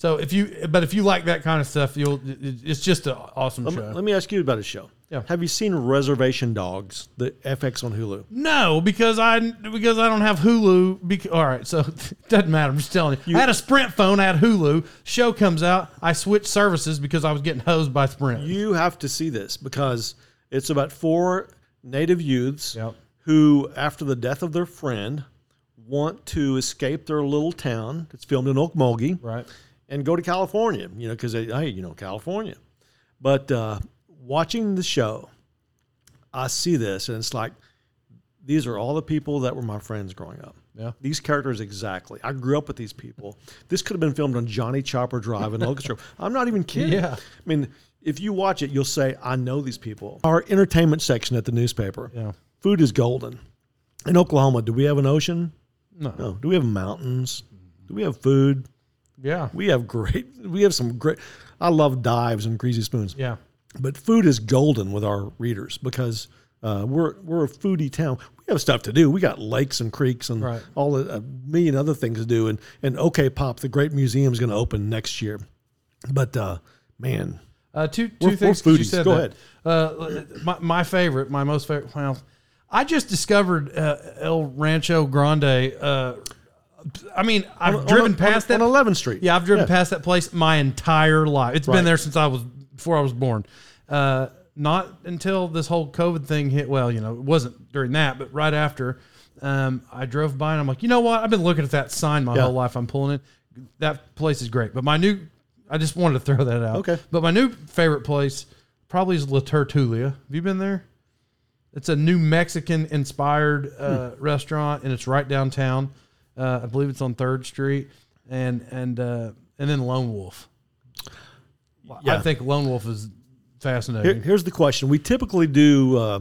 So if you, but if you like that kind of stuff, you'll. It's just an awesome Let me, show. let me ask you about a show. Yeah. Have you seen Reservation Dogs, the FX on Hulu? No, because I because I don't have Hulu. All right, so it doesn't matter. I'm just telling you. I had a Sprint phone. I had Hulu. Show comes out. I switched services because I was getting hosed by Sprint. You have to see this because it's about four native youths Yep. who, after the death of their friend, want to escape their little town. It's filmed in Okmulgee. Right. And go to California, you know, because hey, you know, California. But uh, watching the show, I see this, and it's like these are all the people that were my friends growing up. Yeah. These characters exactly. I grew up with these people. This could have been filmed on Johnny Chopper Drive in Locust Grove. I'm not even kidding. Yeah. I mean, if you watch it, you'll say, I know these people. Our entertainment section at the newspaper. Yeah. Food is golden. In Oklahoma, do we have an ocean? No. No. Do we have mountains? Do we have food? Yeah. We have great. We have some great. I love dives and greasy spoons. Yeah. But food is golden with our readers because uh, we're we're a foodie town. We have stuff to do. We got lakes and creeks and Right. all the, a million other things to do. And and OK Pop, the great museum, is going to open next year. But uh, man, Uh, two two We're- things. we're you said Go that. Uh, my, my favorite, my most favorite. Well, I just discovered uh, El Rancho Grande. I mean, I've On- driven on, past on, that. on 11th Street. yeah, I've driven past that place my entire life. It's Right. been there since I was before I was born. Uh, not until this whole COVID thing hit. Well, you know, it wasn't during that, but right after. Um, I drove by and I'm like, you know what? I've been looking at that sign my Yeah. whole life. I'm pulling it. That place is great. But my new, I just wanted to throw that out. Okay. But my new favorite place probably is La Tertulia. Have you been there? It's a new Mexican inspired uh, Hmm. restaurant, and it's right downtown. Uh, I believe it's on Third Street, and and uh, and then Lone Wolf. I Yeah. think Lone Wolf is Here, fascinating. here's the question: We typically do uh,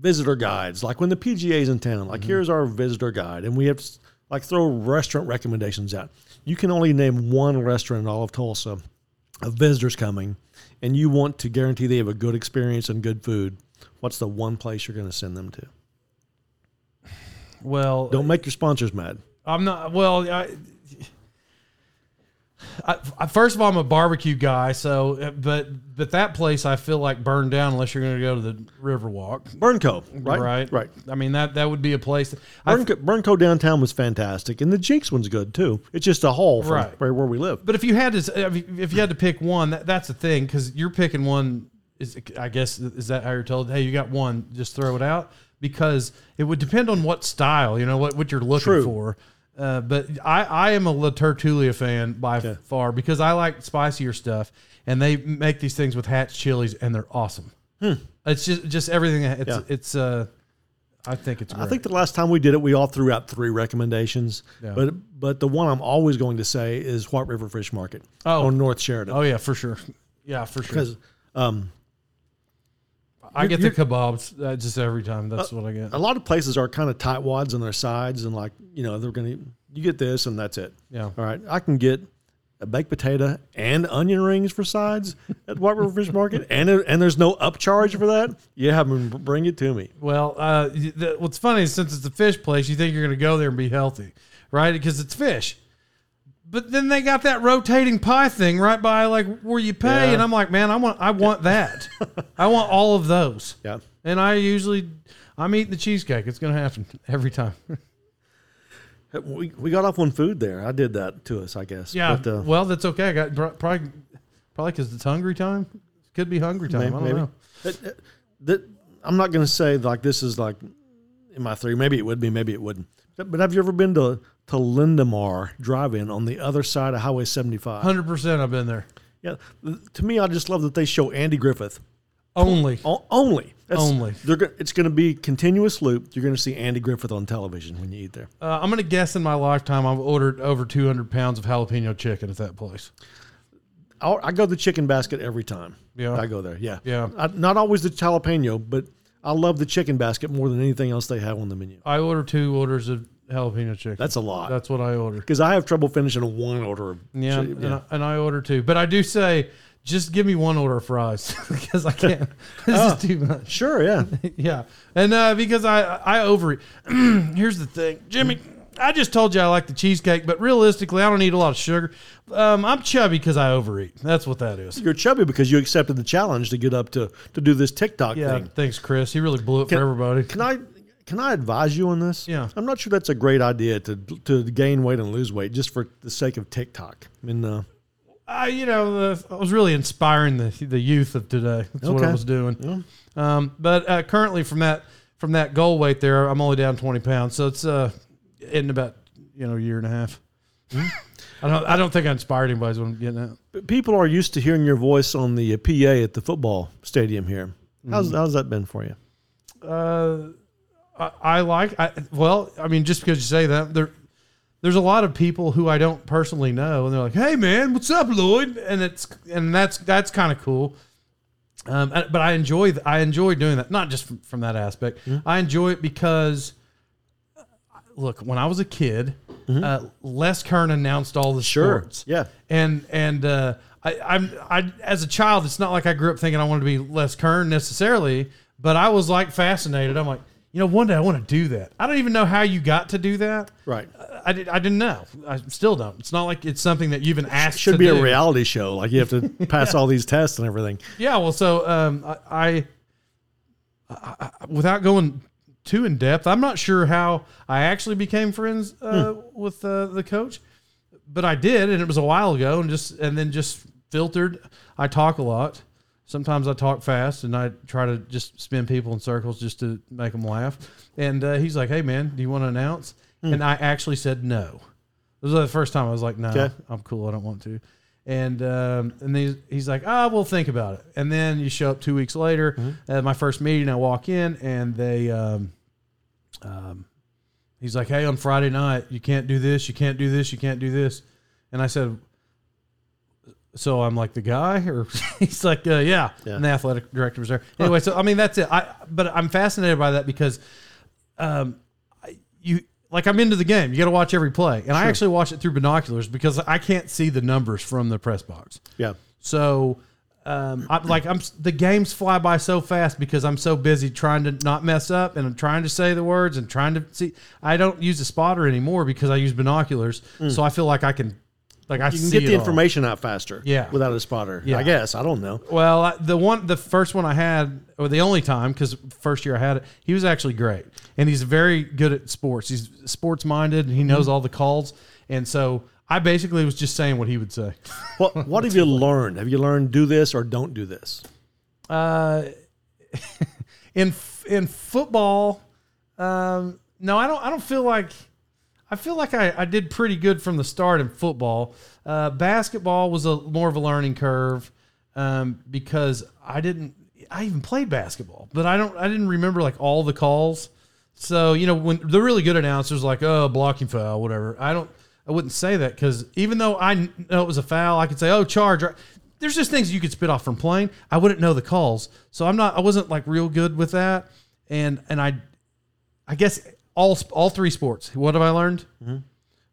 visitor guides, like when the PGA's in town. Mm-hmm. Like, here's our visitor guide, and we have to, like throw restaurant recommendations out. You can only name one restaurant in all of Tulsa of visitors coming, and you want to guarantee they have a good experience and good food. What's the one place you're going to send them to? Well, Don't make your sponsors mad. I'm not. Well, I, I, I- first of all, I'm a barbecue guy, so but but that place I feel like burned down unless you're going to go to the Riverwalk, Burnco, right? right? Right. I mean that that would be a place. I, Burnco, Burnco downtown was fantastic, and the Jenks one's good too. It's just a haul from Right. where we live. But if you had to, if you- if you had to pick one, that, that's the thing because you're picking one. Is I guess is that how you're told? Hey, you got one, just throw it out because it would depend on what style, you know, what what you're looking True. for. Uh, but I, I am a La Tertulia fan by far because I like spicier stuff, and they make these things with Hatch chilies, and they're awesome. It's just just everything. It's Yeah. it's uh, I think it's. Great. I think the last time we did it, we all threw out three recommendations. Yeah. But but the one I'm always going to say is White River Fish Market Oh. on North Sheridan. Oh yeah, for sure. Yeah, for sure. Because um, I get the kebabs uh, just every time. That's what I get. a lot of places are kind of tightwads on their sides, and like you know they're going to you get this and that's it. Yeah. All right, I can get a baked potato and onion rings for sides at White River Fish Market, and and there's no upcharge for that. Yeah, have them bring it to me. Well, uh, the, what's funny is since it's a fish place, you think you're going to go there and be healthy, right? Because it's fish. But then they got that rotating pie thing right by like where you pay, Yeah. and I'm like, man, I want, I want that. I want all of those. Yeah. And I usually, I'm eating the cheesecake. It's going to happen every time. We, we got off on food there. I did that to us, I guess. yeah. But, uh, well, that's okay. I got probably, probably because it's hungry time. Could be hungry time. I don't maybe. know. That- that- that- I'm not going to say like this is like in my three. Maybe it would be, maybe it wouldn't. But, have you ever been to to Linda Mar Drive-In on the other side of Highway 75? Hundred percent. I've been there. Yeah. To me, I just love that they show Andy Griffith Only. O- only. That's- Only. They're go- it's going to be continuous loop. You're going to see Andy Griffith on television when you eat there. Uh, I'm going to guess in my lifetime I've ordered over 200 pounds of jalapeno chicken at that place. I'll, I go to the chicken basket every time. Yeah. I go there. Yeah. Yeah. I, not always the jalapeno, but I love the chicken basket more than anything else they have on the menu. I order two orders of jalapeno chicken. That's a lot. That's what I order. Because I have trouble finishing one order. Of Yeah, chi- and, I, and I order two. But I do say, just give me one order of fries because I can't. This Oh. is too much. Sure, yeah. yeah, and uh, because I I overeat. Here's the thing, Jimmie. I just told you I like the cheesecake, but realistically, I don't eat a lot of sugar. Um, I'm chubby because I overeat. That's what that is. You're chubby because you accepted the challenge to get up to to do this TikTok Yeah, thing. thanks, Chris. He really blew it Can- for everybody. Can I can I advise you on this? Yeah. I'm not sure that's a great idea to to gain weight and lose weight just for the sake of TikTok. I mean, uh, I, you know, uh, I was really inspiring the the youth of today. That's what I was doing. Um, but uh, currently, from that from that goal weight there, I'm only down 20 pounds. So it's uh, in about you know a year and a half. I don't. I don't think I inspired anybody. Is what I'm getting at. People are used to hearing your voice on the PA at the football stadium here. How's how's that been for you? Uh, I, I like. I, well, I mean, just because you say that, there, there's a lot of people who I don't personally know, and they're like, "Hey, man, what's up, Lloyd?" And it's and that's that's kind of cool. Um, uh, but I enjoy th- I enjoy doing that, not just from, from that aspect. I enjoy it because, uh, look, when I was a kid, uh, Les Kern announced all the sports. Yeah. and and uh, I, I'm I as a child, it's not like I grew up thinking I wanted to be Les Kern necessarily, but I was like fascinated. I'm like, you know, one day I want to do that. I don't even know how you got to do that. Right. I, did, I didn't know. I still don't. It's not like it's something that you've been asked. Should to be do. a reality show. Like you have to pass all these tests and everything. Yeah, well, so um, I, I, I, without going too in depth, I'm not sure how I actually became friends uh, with uh, the coach, but I did, and it was a while ago, and just and then just filtered. I talk a lot. Sometimes I talk fast, and I try to just spin people in circles just to make them laugh. And uh, he's like, "Hey, man, do you want to announce?" And I actually said no. This was the first time I was like, "No, Okay. I'm cool. I don't want to." And um, and he's, he's like, "Ah, we'll think about it." And then you show up two weeks later at my first meeting. I walk in, and they, um, um, he's like, "Hey, on Friday night, you can't do this. You can't do this. You can't do this." And I said, "So I'm like the guy?" Or he's like, uh, "Yeah." Yeah. And the athletic director was there. Anyway, so I mean, that's it. I but I'm fascinated by that because, um, I- you like I'm into the game. You got to watch every play, and I actually watch it through binoculars because I can't see the numbers from the press box. Yeah. So, um, I, like I'm the games fly by so fast because I'm so busy trying to not mess up and I'm trying to say the words and trying to see. I don't use a spotter anymore because I use binoculars, so I feel like I can, like I You can get the all. information out faster. Yeah. Without a spotter. Yeah. I guess. I don't know. Well, I- the one, the first one I had, or the only time, because first year I had it, he was actually great, and he's very good at sports. He's sports minded, and he knows all the calls, and so I basically was just saying what he would say. What What have you learned? Have you learned do this or don't do this? Uh, in in football, um, no, I don't. I don't feel like. I feel like I, I did pretty good from the start in football. Uh, basketball was a more of a learning curve um, because I didn't. I even played basketball, but I don't. I didn't remember like all the calls. So you know when the really good announcers like oh blocking foul whatever. I don't. I wouldn't say that because even though I know it was a foul, I could say oh charge. There's just things you could spit off from playing. I wouldn't know the calls, so I'm not. I wasn't like real good with that, and and I, I guess all all three sports. What have I learned? Mm-hmm.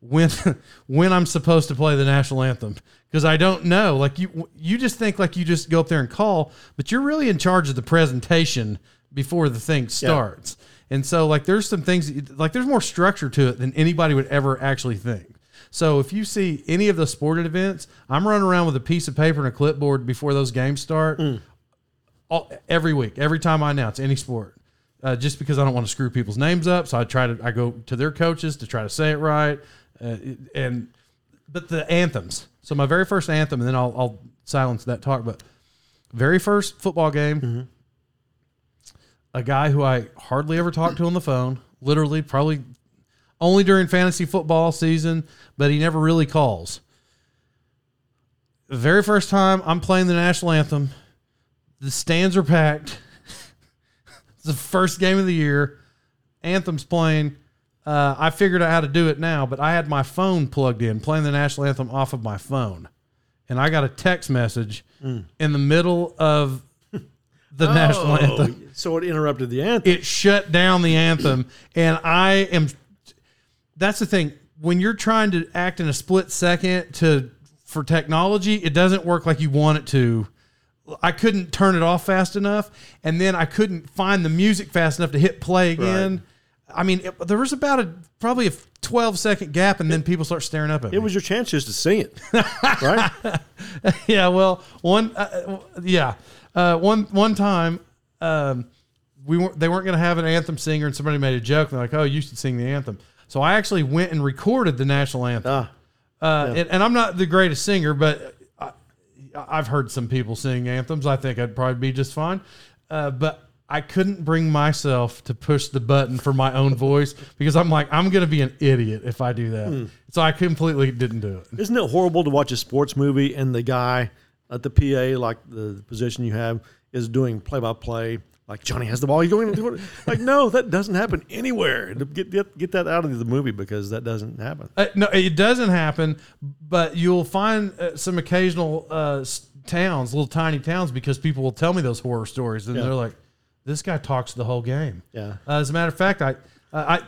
When when I'm supposed to play the national anthem because I don't know. Like you you just think like you just go up there and call, but you're really in charge of the presentation before the thing starts. And so like there's some things like there's more structure to it than anybody would ever actually think. So if you see any of the sporting events, I'm running around with a piece of paper and a clipboard before those games start all, every week, every time I announce any sport, uh, just because I don't want to screw people's names up. So I try to I go to their coaches to try to say it right, uh, and but the anthems. So my very first anthem, and then I'll, I'll silence that talk. But very first football game, a guy who I hardly ever talked to on the phone, literally probably only during fantasy football season, but he never really calls. The very first time I'm playing the national anthem, the stands are packed. it's the first game of the year. Anthem's playing. Uh, I figured out how to do it now, but I had my phone plugged in, playing the national anthem off of my phone, and I got a text message in the middle of the national anthem. Oh, so it interrupted the anthem. It shut down the anthem, and I am. That's the thing when you're trying to act in a split second to for technology, it doesn't work like you want it to. I couldn't turn it off fast enough, and then I couldn't find the music fast enough to hit play again. I mean, it, there was about a probably a 12 second gap, and then people start staring up at me. it was your chance just to sing it, right? yeah, well, one, uh, yeah, uh, one one time, um, we weren't they weren't going to have an anthem singer, and somebody made a joke. And they're like, "Oh, you should sing the anthem." So I actually went and recorded the national anthem. Ah, Uh, and, and I'm not the greatest singer, but I, I've heard some people sing anthems. I think I'd probably be just fine. Uh, but I couldn't bring myself to push the button for my own voice because I'm like, I'm going to be an idiot if I do that. So I completely didn't do it. Isn't it horrible to watch a sports movie and the guy at the PA, like the position you have, is doing play by play? Like Johnny has the ball, he's going to do it. Like, no, that doesn't happen anywhere. Get, get get that out of the movie because that doesn't happen. Uh, no, it doesn't happen, but you'll find uh, some occasional uh, towns, little tiny towns, because people will tell me those horror stories, and Yeah. they're like, "This guy talks the whole game." Yeah. Uh, as a matter of fact, I, uh, I,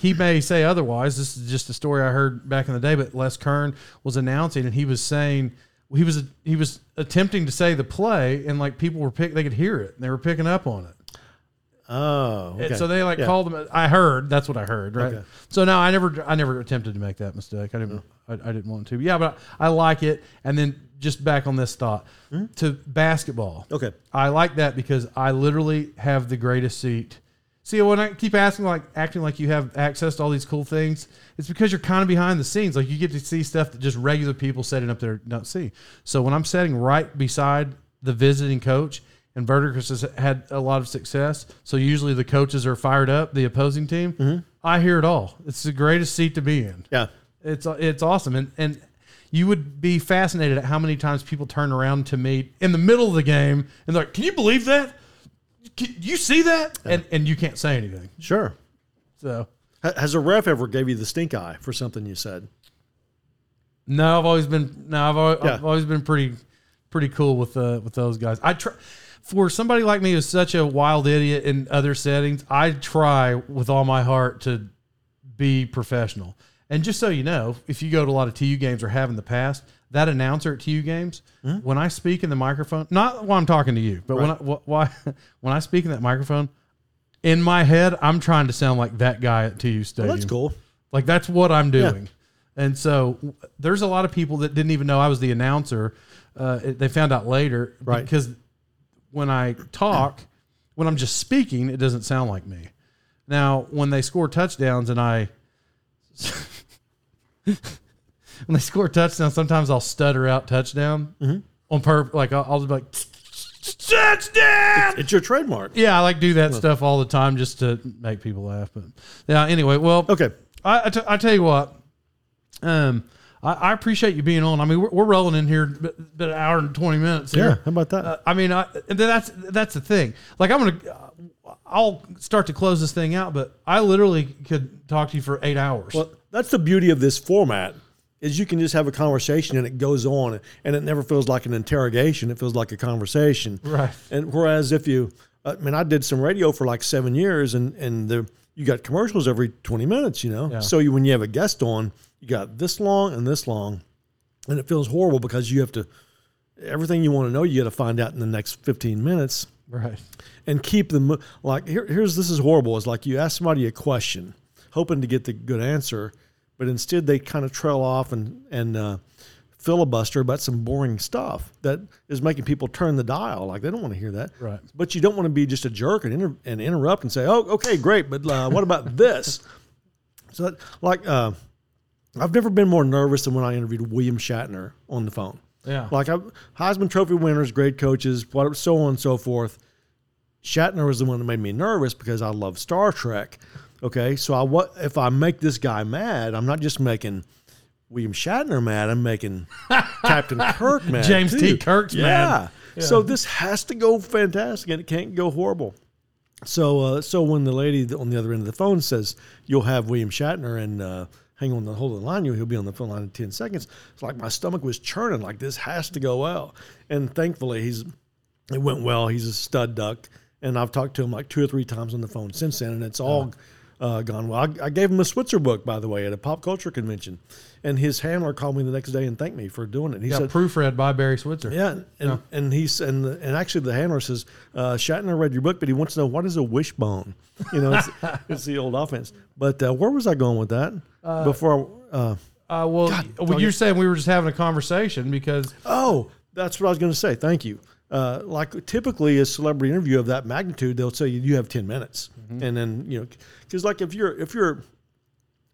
he may say otherwise. This is just a story I heard back in the day. But Les Kern was announcing, and he was saying he was he was attempting to say the play, and like people were pick, they could hear it, and they were picking up on it. Oh, And okay. so they like Yeah. called them. I heard that's what I heard, right? Okay. So no, I never, I never attempted to make that mistake. I didn't, I, I didn't want to. Yeah, but I like it. And then just back on this thought Hmm? to basketball. Okay. I like that because I literally have the greatest seat. See, when I keep asking, like acting like you have access to all these cool things, it's because you're kind of behind the scenes. Like you get to see stuff that just regular people setting up there don't see. So when I'm sitting right beside the visiting coach, and Verdigris has had a lot of success, so usually the coaches are fired up, the opposing team. Mm-hmm. I hear it all. It's the greatest seat to be in. Yeah. It's it's awesome, and and you would be fascinated at how many times people turn around to me in the middle of the game and they're like, "Can you believe that? Can you see that?" And and you can't say anything. Sure. So Has a ref ever gave you the stink eye for something you said? no, I've always been no, I've always, Yeah. I've always been pretty pretty cool with uh, with those guys. I try for somebody like me who's such a wild idiot in other settings. I try with all my heart to be professional. And just so you know, if you go to a lot of TU games or have in the past, that announcer at TU games, when I speak in the microphone, not while I'm talking to you, but when I, why when I speak in that microphone, in my head, I'm trying to sound like that guy at TU Stadium. Well, that's cool. Like that's what I'm doing. And so there's a lot of people that didn't even know I was the announcer. Uh, they found out later Right. because when I talk, when I'm just speaking, it doesn't sound like me. Now, when they score touchdowns and I when they score touchdowns, sometimes I'll stutter out touchdown on purpose. Like I'll, I'll just be like touchdown. It's your trademark. Yeah, I like do that stuff all the time just to make people laugh. But yeah, anyway, well, Okay. I, I, t- I tell you what, um, I, I appreciate you being on. I mean, we're, we're rolling in here but, but an hour and twenty minutes. Yeah. Here. How about that? Uh, I mean, I, and that's that's the thing. Like I'm gonna, I'll start to close this thing out, but I literally could talk to you for eight hours. Well, that's the beauty of this format is you can just have a conversation and it goes on and it never feels like an interrogation. It feels like a conversation. Right. And whereas if you, I mean, I did some radio for like seven years and, and the, you got commercials every 20 minutes, you know? Yeah. So you, when you have a guest on, you got this long and this long and it feels horrible because you have to, everything you want to know, you got to find out in the next 15 minutes right. and keep them like here, here's this is horrible It's like you ask somebody a question hoping to get the good answer but instead they kind of trail off and and uh, filibuster about some boring stuff that is making people turn the dial like they don't want to hear that Right. but you don't want to be just a jerk and, inter- and interrupt and say oh okay great but uh, what about this so that, like uh, i've never been more nervous than when i interviewed william shatner on the phone Yeah. like I, Heisman Trophy winners, great coaches, so on and so forth. Shatner was the one that made me nervous because I love Star Trek. Okay, so I what if I make this guy mad? I'm not just making William Shatner mad. I'm making Captain Kirk mad. James T. too. Kirk's yeah. mad. So this has to go fantastic, and it can't go horrible. So, uh, so when the lady on the other end of the phone says you'll have William Shatner and uh, hang on the hold of the line, you he'll be on the phone line in ten seconds. It's like my stomach was churning. Like this has to go well, and thankfully he's it went well. He's a stud duck, and I've talked to him like two or three times on the phone since then, and it's all uh, gone well. I, I gave him a Switzer book, by the way, at a pop culture convention, and his handler called me the next day and thanked me for doing it. He Yeah, said, proofread by Barry Switzer. yeah, and and he's and and actually the handler says uh, Shatner read your book, but he wants to know what is a wishbone. You know, it's, it's the old offense. But uh, where was I going with that? Before, I, uh, Uh, well, well, you're saying we were just having a conversation because oh, that's what I was going to say. Thank you. Uh, like typically a celebrity interview of that magnitude, they'll say you, have ten minutes, and then you know, because like if you're if you're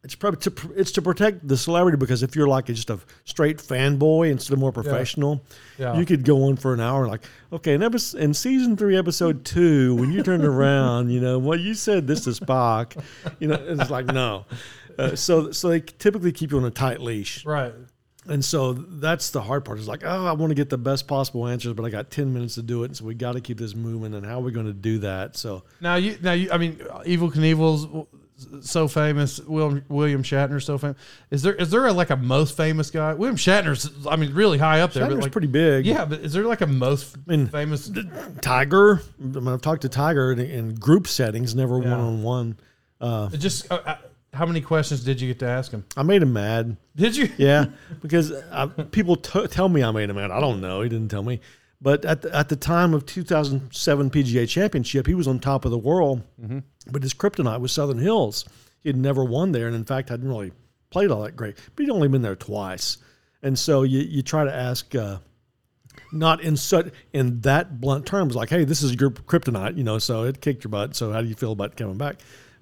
it's probably to, it's to protect the celebrity because if you're like just a straight fanboy instead of more professional, Yeah. you could go on for an hour like, okay, in, episode, in season three, episode two, when you turned around, you know, well, you said this to Spock, you know, it's like no. Uh, so so they typically keep you on a tight leash, Right. And so that's the hard part. It's like, oh, I want to get the best possible answers, but I got ten minutes to do it, and so we got to keep this moving. And how are we going to do that? So Now you, now you, I mean, Evel Knievel's so famous. William William Shatner's so famous. Is there is there a, like a most famous guy? William Shatner's, I mean, really high up there. Shatner's like, pretty big. Yeah, but is there like a most mean, famous? Tiger. I mean, I've talked to Tiger in, in group settings, never one on one. Just uh, uh, how many questions did you get to ask him? I made him mad. Did you? Yeah, because I, people t- tell me I made him mad. I don't know. He didn't tell me. But at the, at the time of 2007 PGA Championship, he was on top of the world. But his kryptonite was Southern Hills. He had never won there, and in fact, hadn't really played all that great. But he'd only been there twice, and so you you try to ask. Uh, not in such in that blunt terms, like, "Hey, this is your kryptonite," you know. So it kicked your butt. So how do you feel about coming back?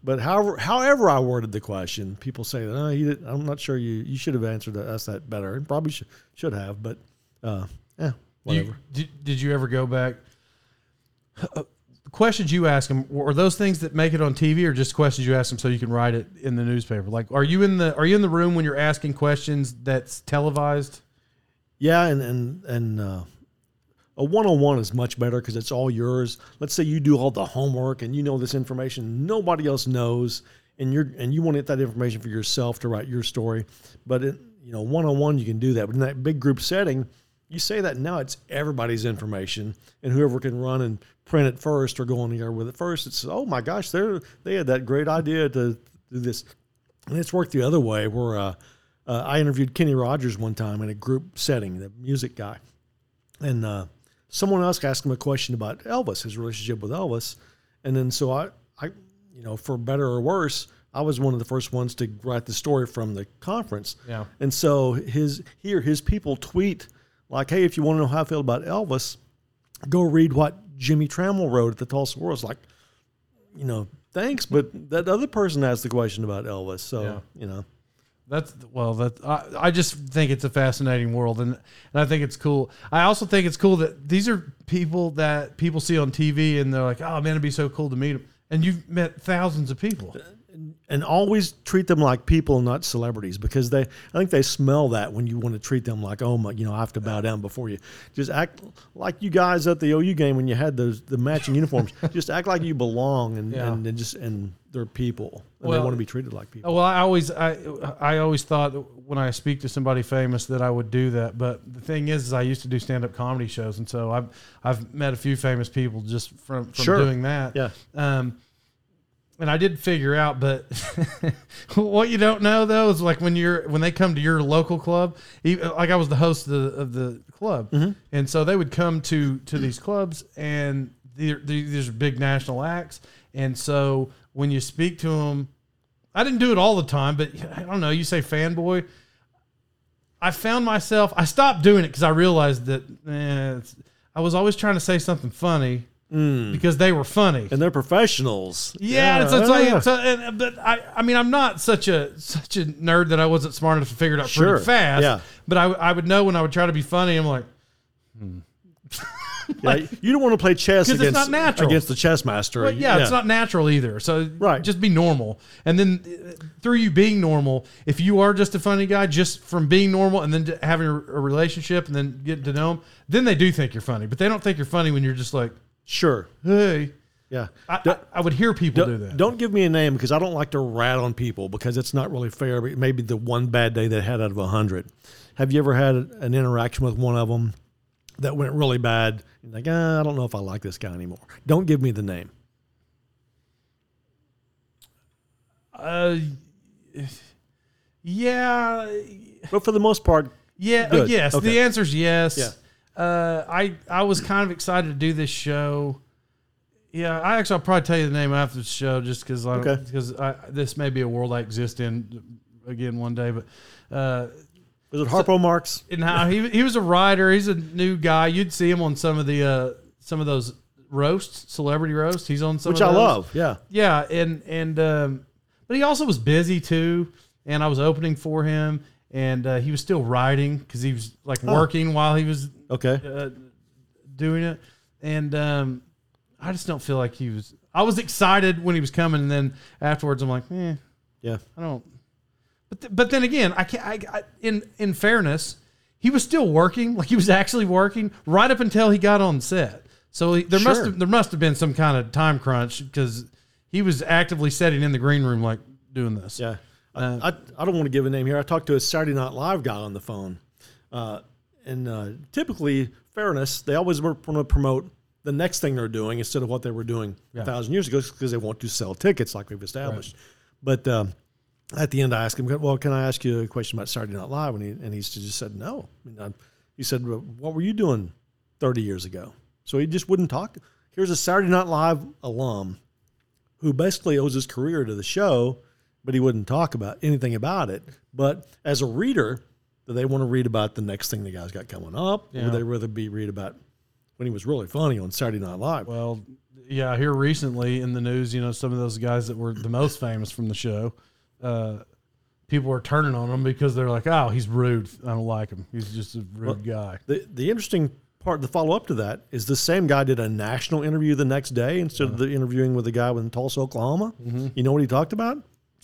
But however, however I worded the question, people say that oh, I'm not sure you you should have answered us that better, and probably should should have. But uh, yeah, whatever. You, did, did you ever go back? Uh, questions you ask them are those things that make it on TV, or just questions you ask them so you can write it in the newspaper? Like, are you in the are you in the room when you're asking questions that's televised? Yeah, and and and uh, a one on one is much better because it's all yours. Let's say you do all the homework and you know this information nobody else knows, and you're and you want to get that information for yourself to write your story. But it, you know, one on one you can do that. But in that big group setting, you say that now it's everybody's information, and whoever can run and print it first or go on the air with it first, it's oh my gosh, they they had that great idea to do this, and it's worked the other way where. Uh, uh, I interviewed Kenny Rogers one time in a group setting, the music guy, and uh, someone else asked him a question about Elvis, his relationship with Elvis, and then so I, I, you know, for better or worse, I was one of the first ones to write the story from the conference, Yeah. and so his here his people tweet like, "Hey, if you want to know how I feel about Elvis, go read what Jimmie Tramel wrote at the Tulsa World." It's like, you know, thanks, but that other person asked the question about Elvis, so Yeah. you know. That's well. That I, I just think it's a fascinating world, and and I think it's cool. I also think it's cool that these are people that people see on TV, and they're like, "Oh man, it'd be so cool to meet them." And you've met thousands of people. And always treat them like people, not celebrities, because they I think they smell that when you want to treat them like oh my, you know I have to bow down before you. Just act like you guys at the OU game when you had those the matching uniforms. Just act like you belong and Yeah. and, and just and they're people and Well- they want to be treated like people. Well, I always I I always thought that when I speak to somebody famous that I would do that, but the thing is, is I used to do stand up comedy shows, and so I've I've met a few famous people just from from Sure. doing that. Yeah. Um, and I did figure out, but what you don't know though is like when you're when they come to your local club, even, like I was the host of the, of the club, and so they would come to to these clubs, and they're, they're- these are big national acts, and so when you speak to them, I didn't do it all the time, but I don't know. You say fanboy. I found myself. I stopped doing it because I realized that eh, I was always trying to say something funny because they were funny. and they're professionals. Yeah, it's, it's like, yeah. so, and, but I, I mean, I'm not such a such a nerd that I wasn't smart enough to figure it out Sure, pretty fast. yeah. But I, I would know when I would try to be funny. I'm like, Yeah, you don't want to play chess 'Cause it's against not natural. against the chess master. well, yeah, it's not natural either. So Right. just be normal. And then uh, through you being normal, if you are just a funny guy, just from being normal and then having a relationship and then getting to know them, then they do think you're funny. But they don't think you're funny when you're just like, sure. hey. Yeah. I, I, I would hear people do that. don't give me a name because I don't like to rat on people because it's not really fair. But maybe the one bad day they had out of a hundred. Have you ever had an interaction with one of them that went really bad? You're like, ah, I don't know if I like this guy anymore. Don't give me the name. Uh, yeah, But for the most part, yeah, uh, yes. Okay. The answer is yes. Yeah. Uh, I I was kind of excited to do this show. Yeah, I actually I'll probably tell you the name after the show just because I because I this may be a world I exist in again one day, but. Uh, was it Harpo Marx? and how he he was a writer. He's a new guy. You'd see him on some of the uh, some of those roasts, celebrity roasts. He's on some, Which I those. love. Yeah. Yeah, and and um, but he also was busy too. and I was opening for him, and uh, he was still writing because he was like working while he was Okay. uh, doing it, and um, I just don't feel like he was. I was excited when he was coming, and then afterwards, I'm like, eh, Yeah. I don't. But th- but then again, I can't. I, I, in in fairness, he was still working. Like he was actually working right up until he got on set. So he, there must have there must have been some kind of time crunch because he was actively sitting in the green room like doing this. Yeah. Uh, I, I, I don't want to give a name here. I talked to a Saturday Night Live guy on the phone. Uh, and uh, typically, fairness, they always want to promote the next thing they're doing instead of what they were doing Yeah. a thousand years ago because they want to sell tickets like we've established. But um, at the end, I asked him, well, can I ask you a question about Saturday Night Live? And he, and he just said, no. I- he said, well, what were you doing 30 years ago? So he just wouldn't talk. Here's a Saturday Night Live alum who basically owes his career to the show, but he wouldn't talk about anything about it. But as a reader, do they want to read about the next thing the guy's got coming up? Or would they rather be read about when he was really funny on Saturday Night Live? Well, yeah, here recently in the news, you know, some of those guys that were the most famous from the show, uh, people were turning on him because they're like, "Oh, he's rude. I don't like him. He's just a rude guy." The the interesting part, the follow up to that, is the same guy did a national interview the next day instead of the interviewing with the guy in Tulsa, Oklahoma. You know what he talked about?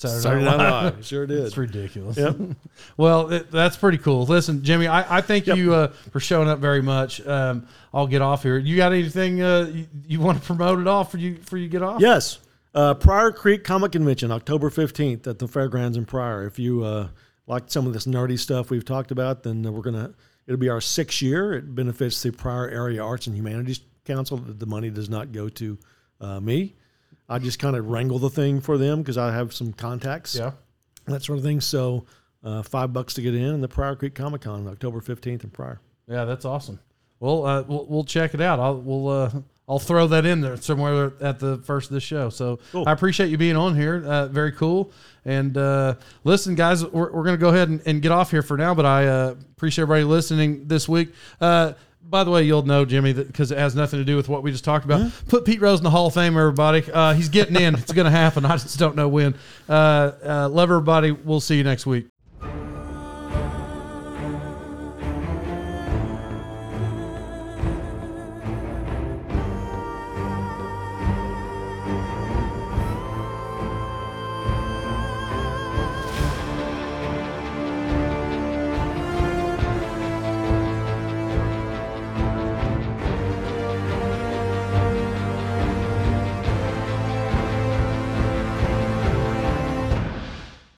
Saturday Night Live. Sure did. It's ridiculous. Yep. well, it, that's pretty cool. Listen, Jimmie, I, I thank Yep. you uh, for showing up very much. Um, I'll get off here. You got anything uh, you, you want to promote at all for you for you get off? Yes. Uh, Pryor Creek Comic Convention, October 15th at the Fairgrounds in Pryor. If you uh, like some of this nerdy stuff we've talked about, then we're going to, it'll be our sixth year. It benefits the Pryor Area Arts and Humanities Council. The money does not go to uh, me. I just kind of wrangle the thing for them because I have some contacts, Yeah. that sort of thing. So uh, five bucks to get in, and the Pryor Creek Comic Con, October 15th in Pryor. Yeah, that's awesome. Well, uh, we'll we'll check it out. I'll we'll uh, I'll throw that in there somewhere at the first of the show. So Cool. I appreciate you being on here. Uh, very cool. And uh, listen, guys, we're, we're going to go ahead and, and get off here for now. But I uh, appreciate everybody listening this week. By the way, you'll know Jimmie because it has nothing to do with what we just talked about. Put Pete Rose in the Hall of Fame, everybody. Uh, he's getting in. it's going to happen. I just don't know when. Uh, uh, love everybody. We'll see you next week.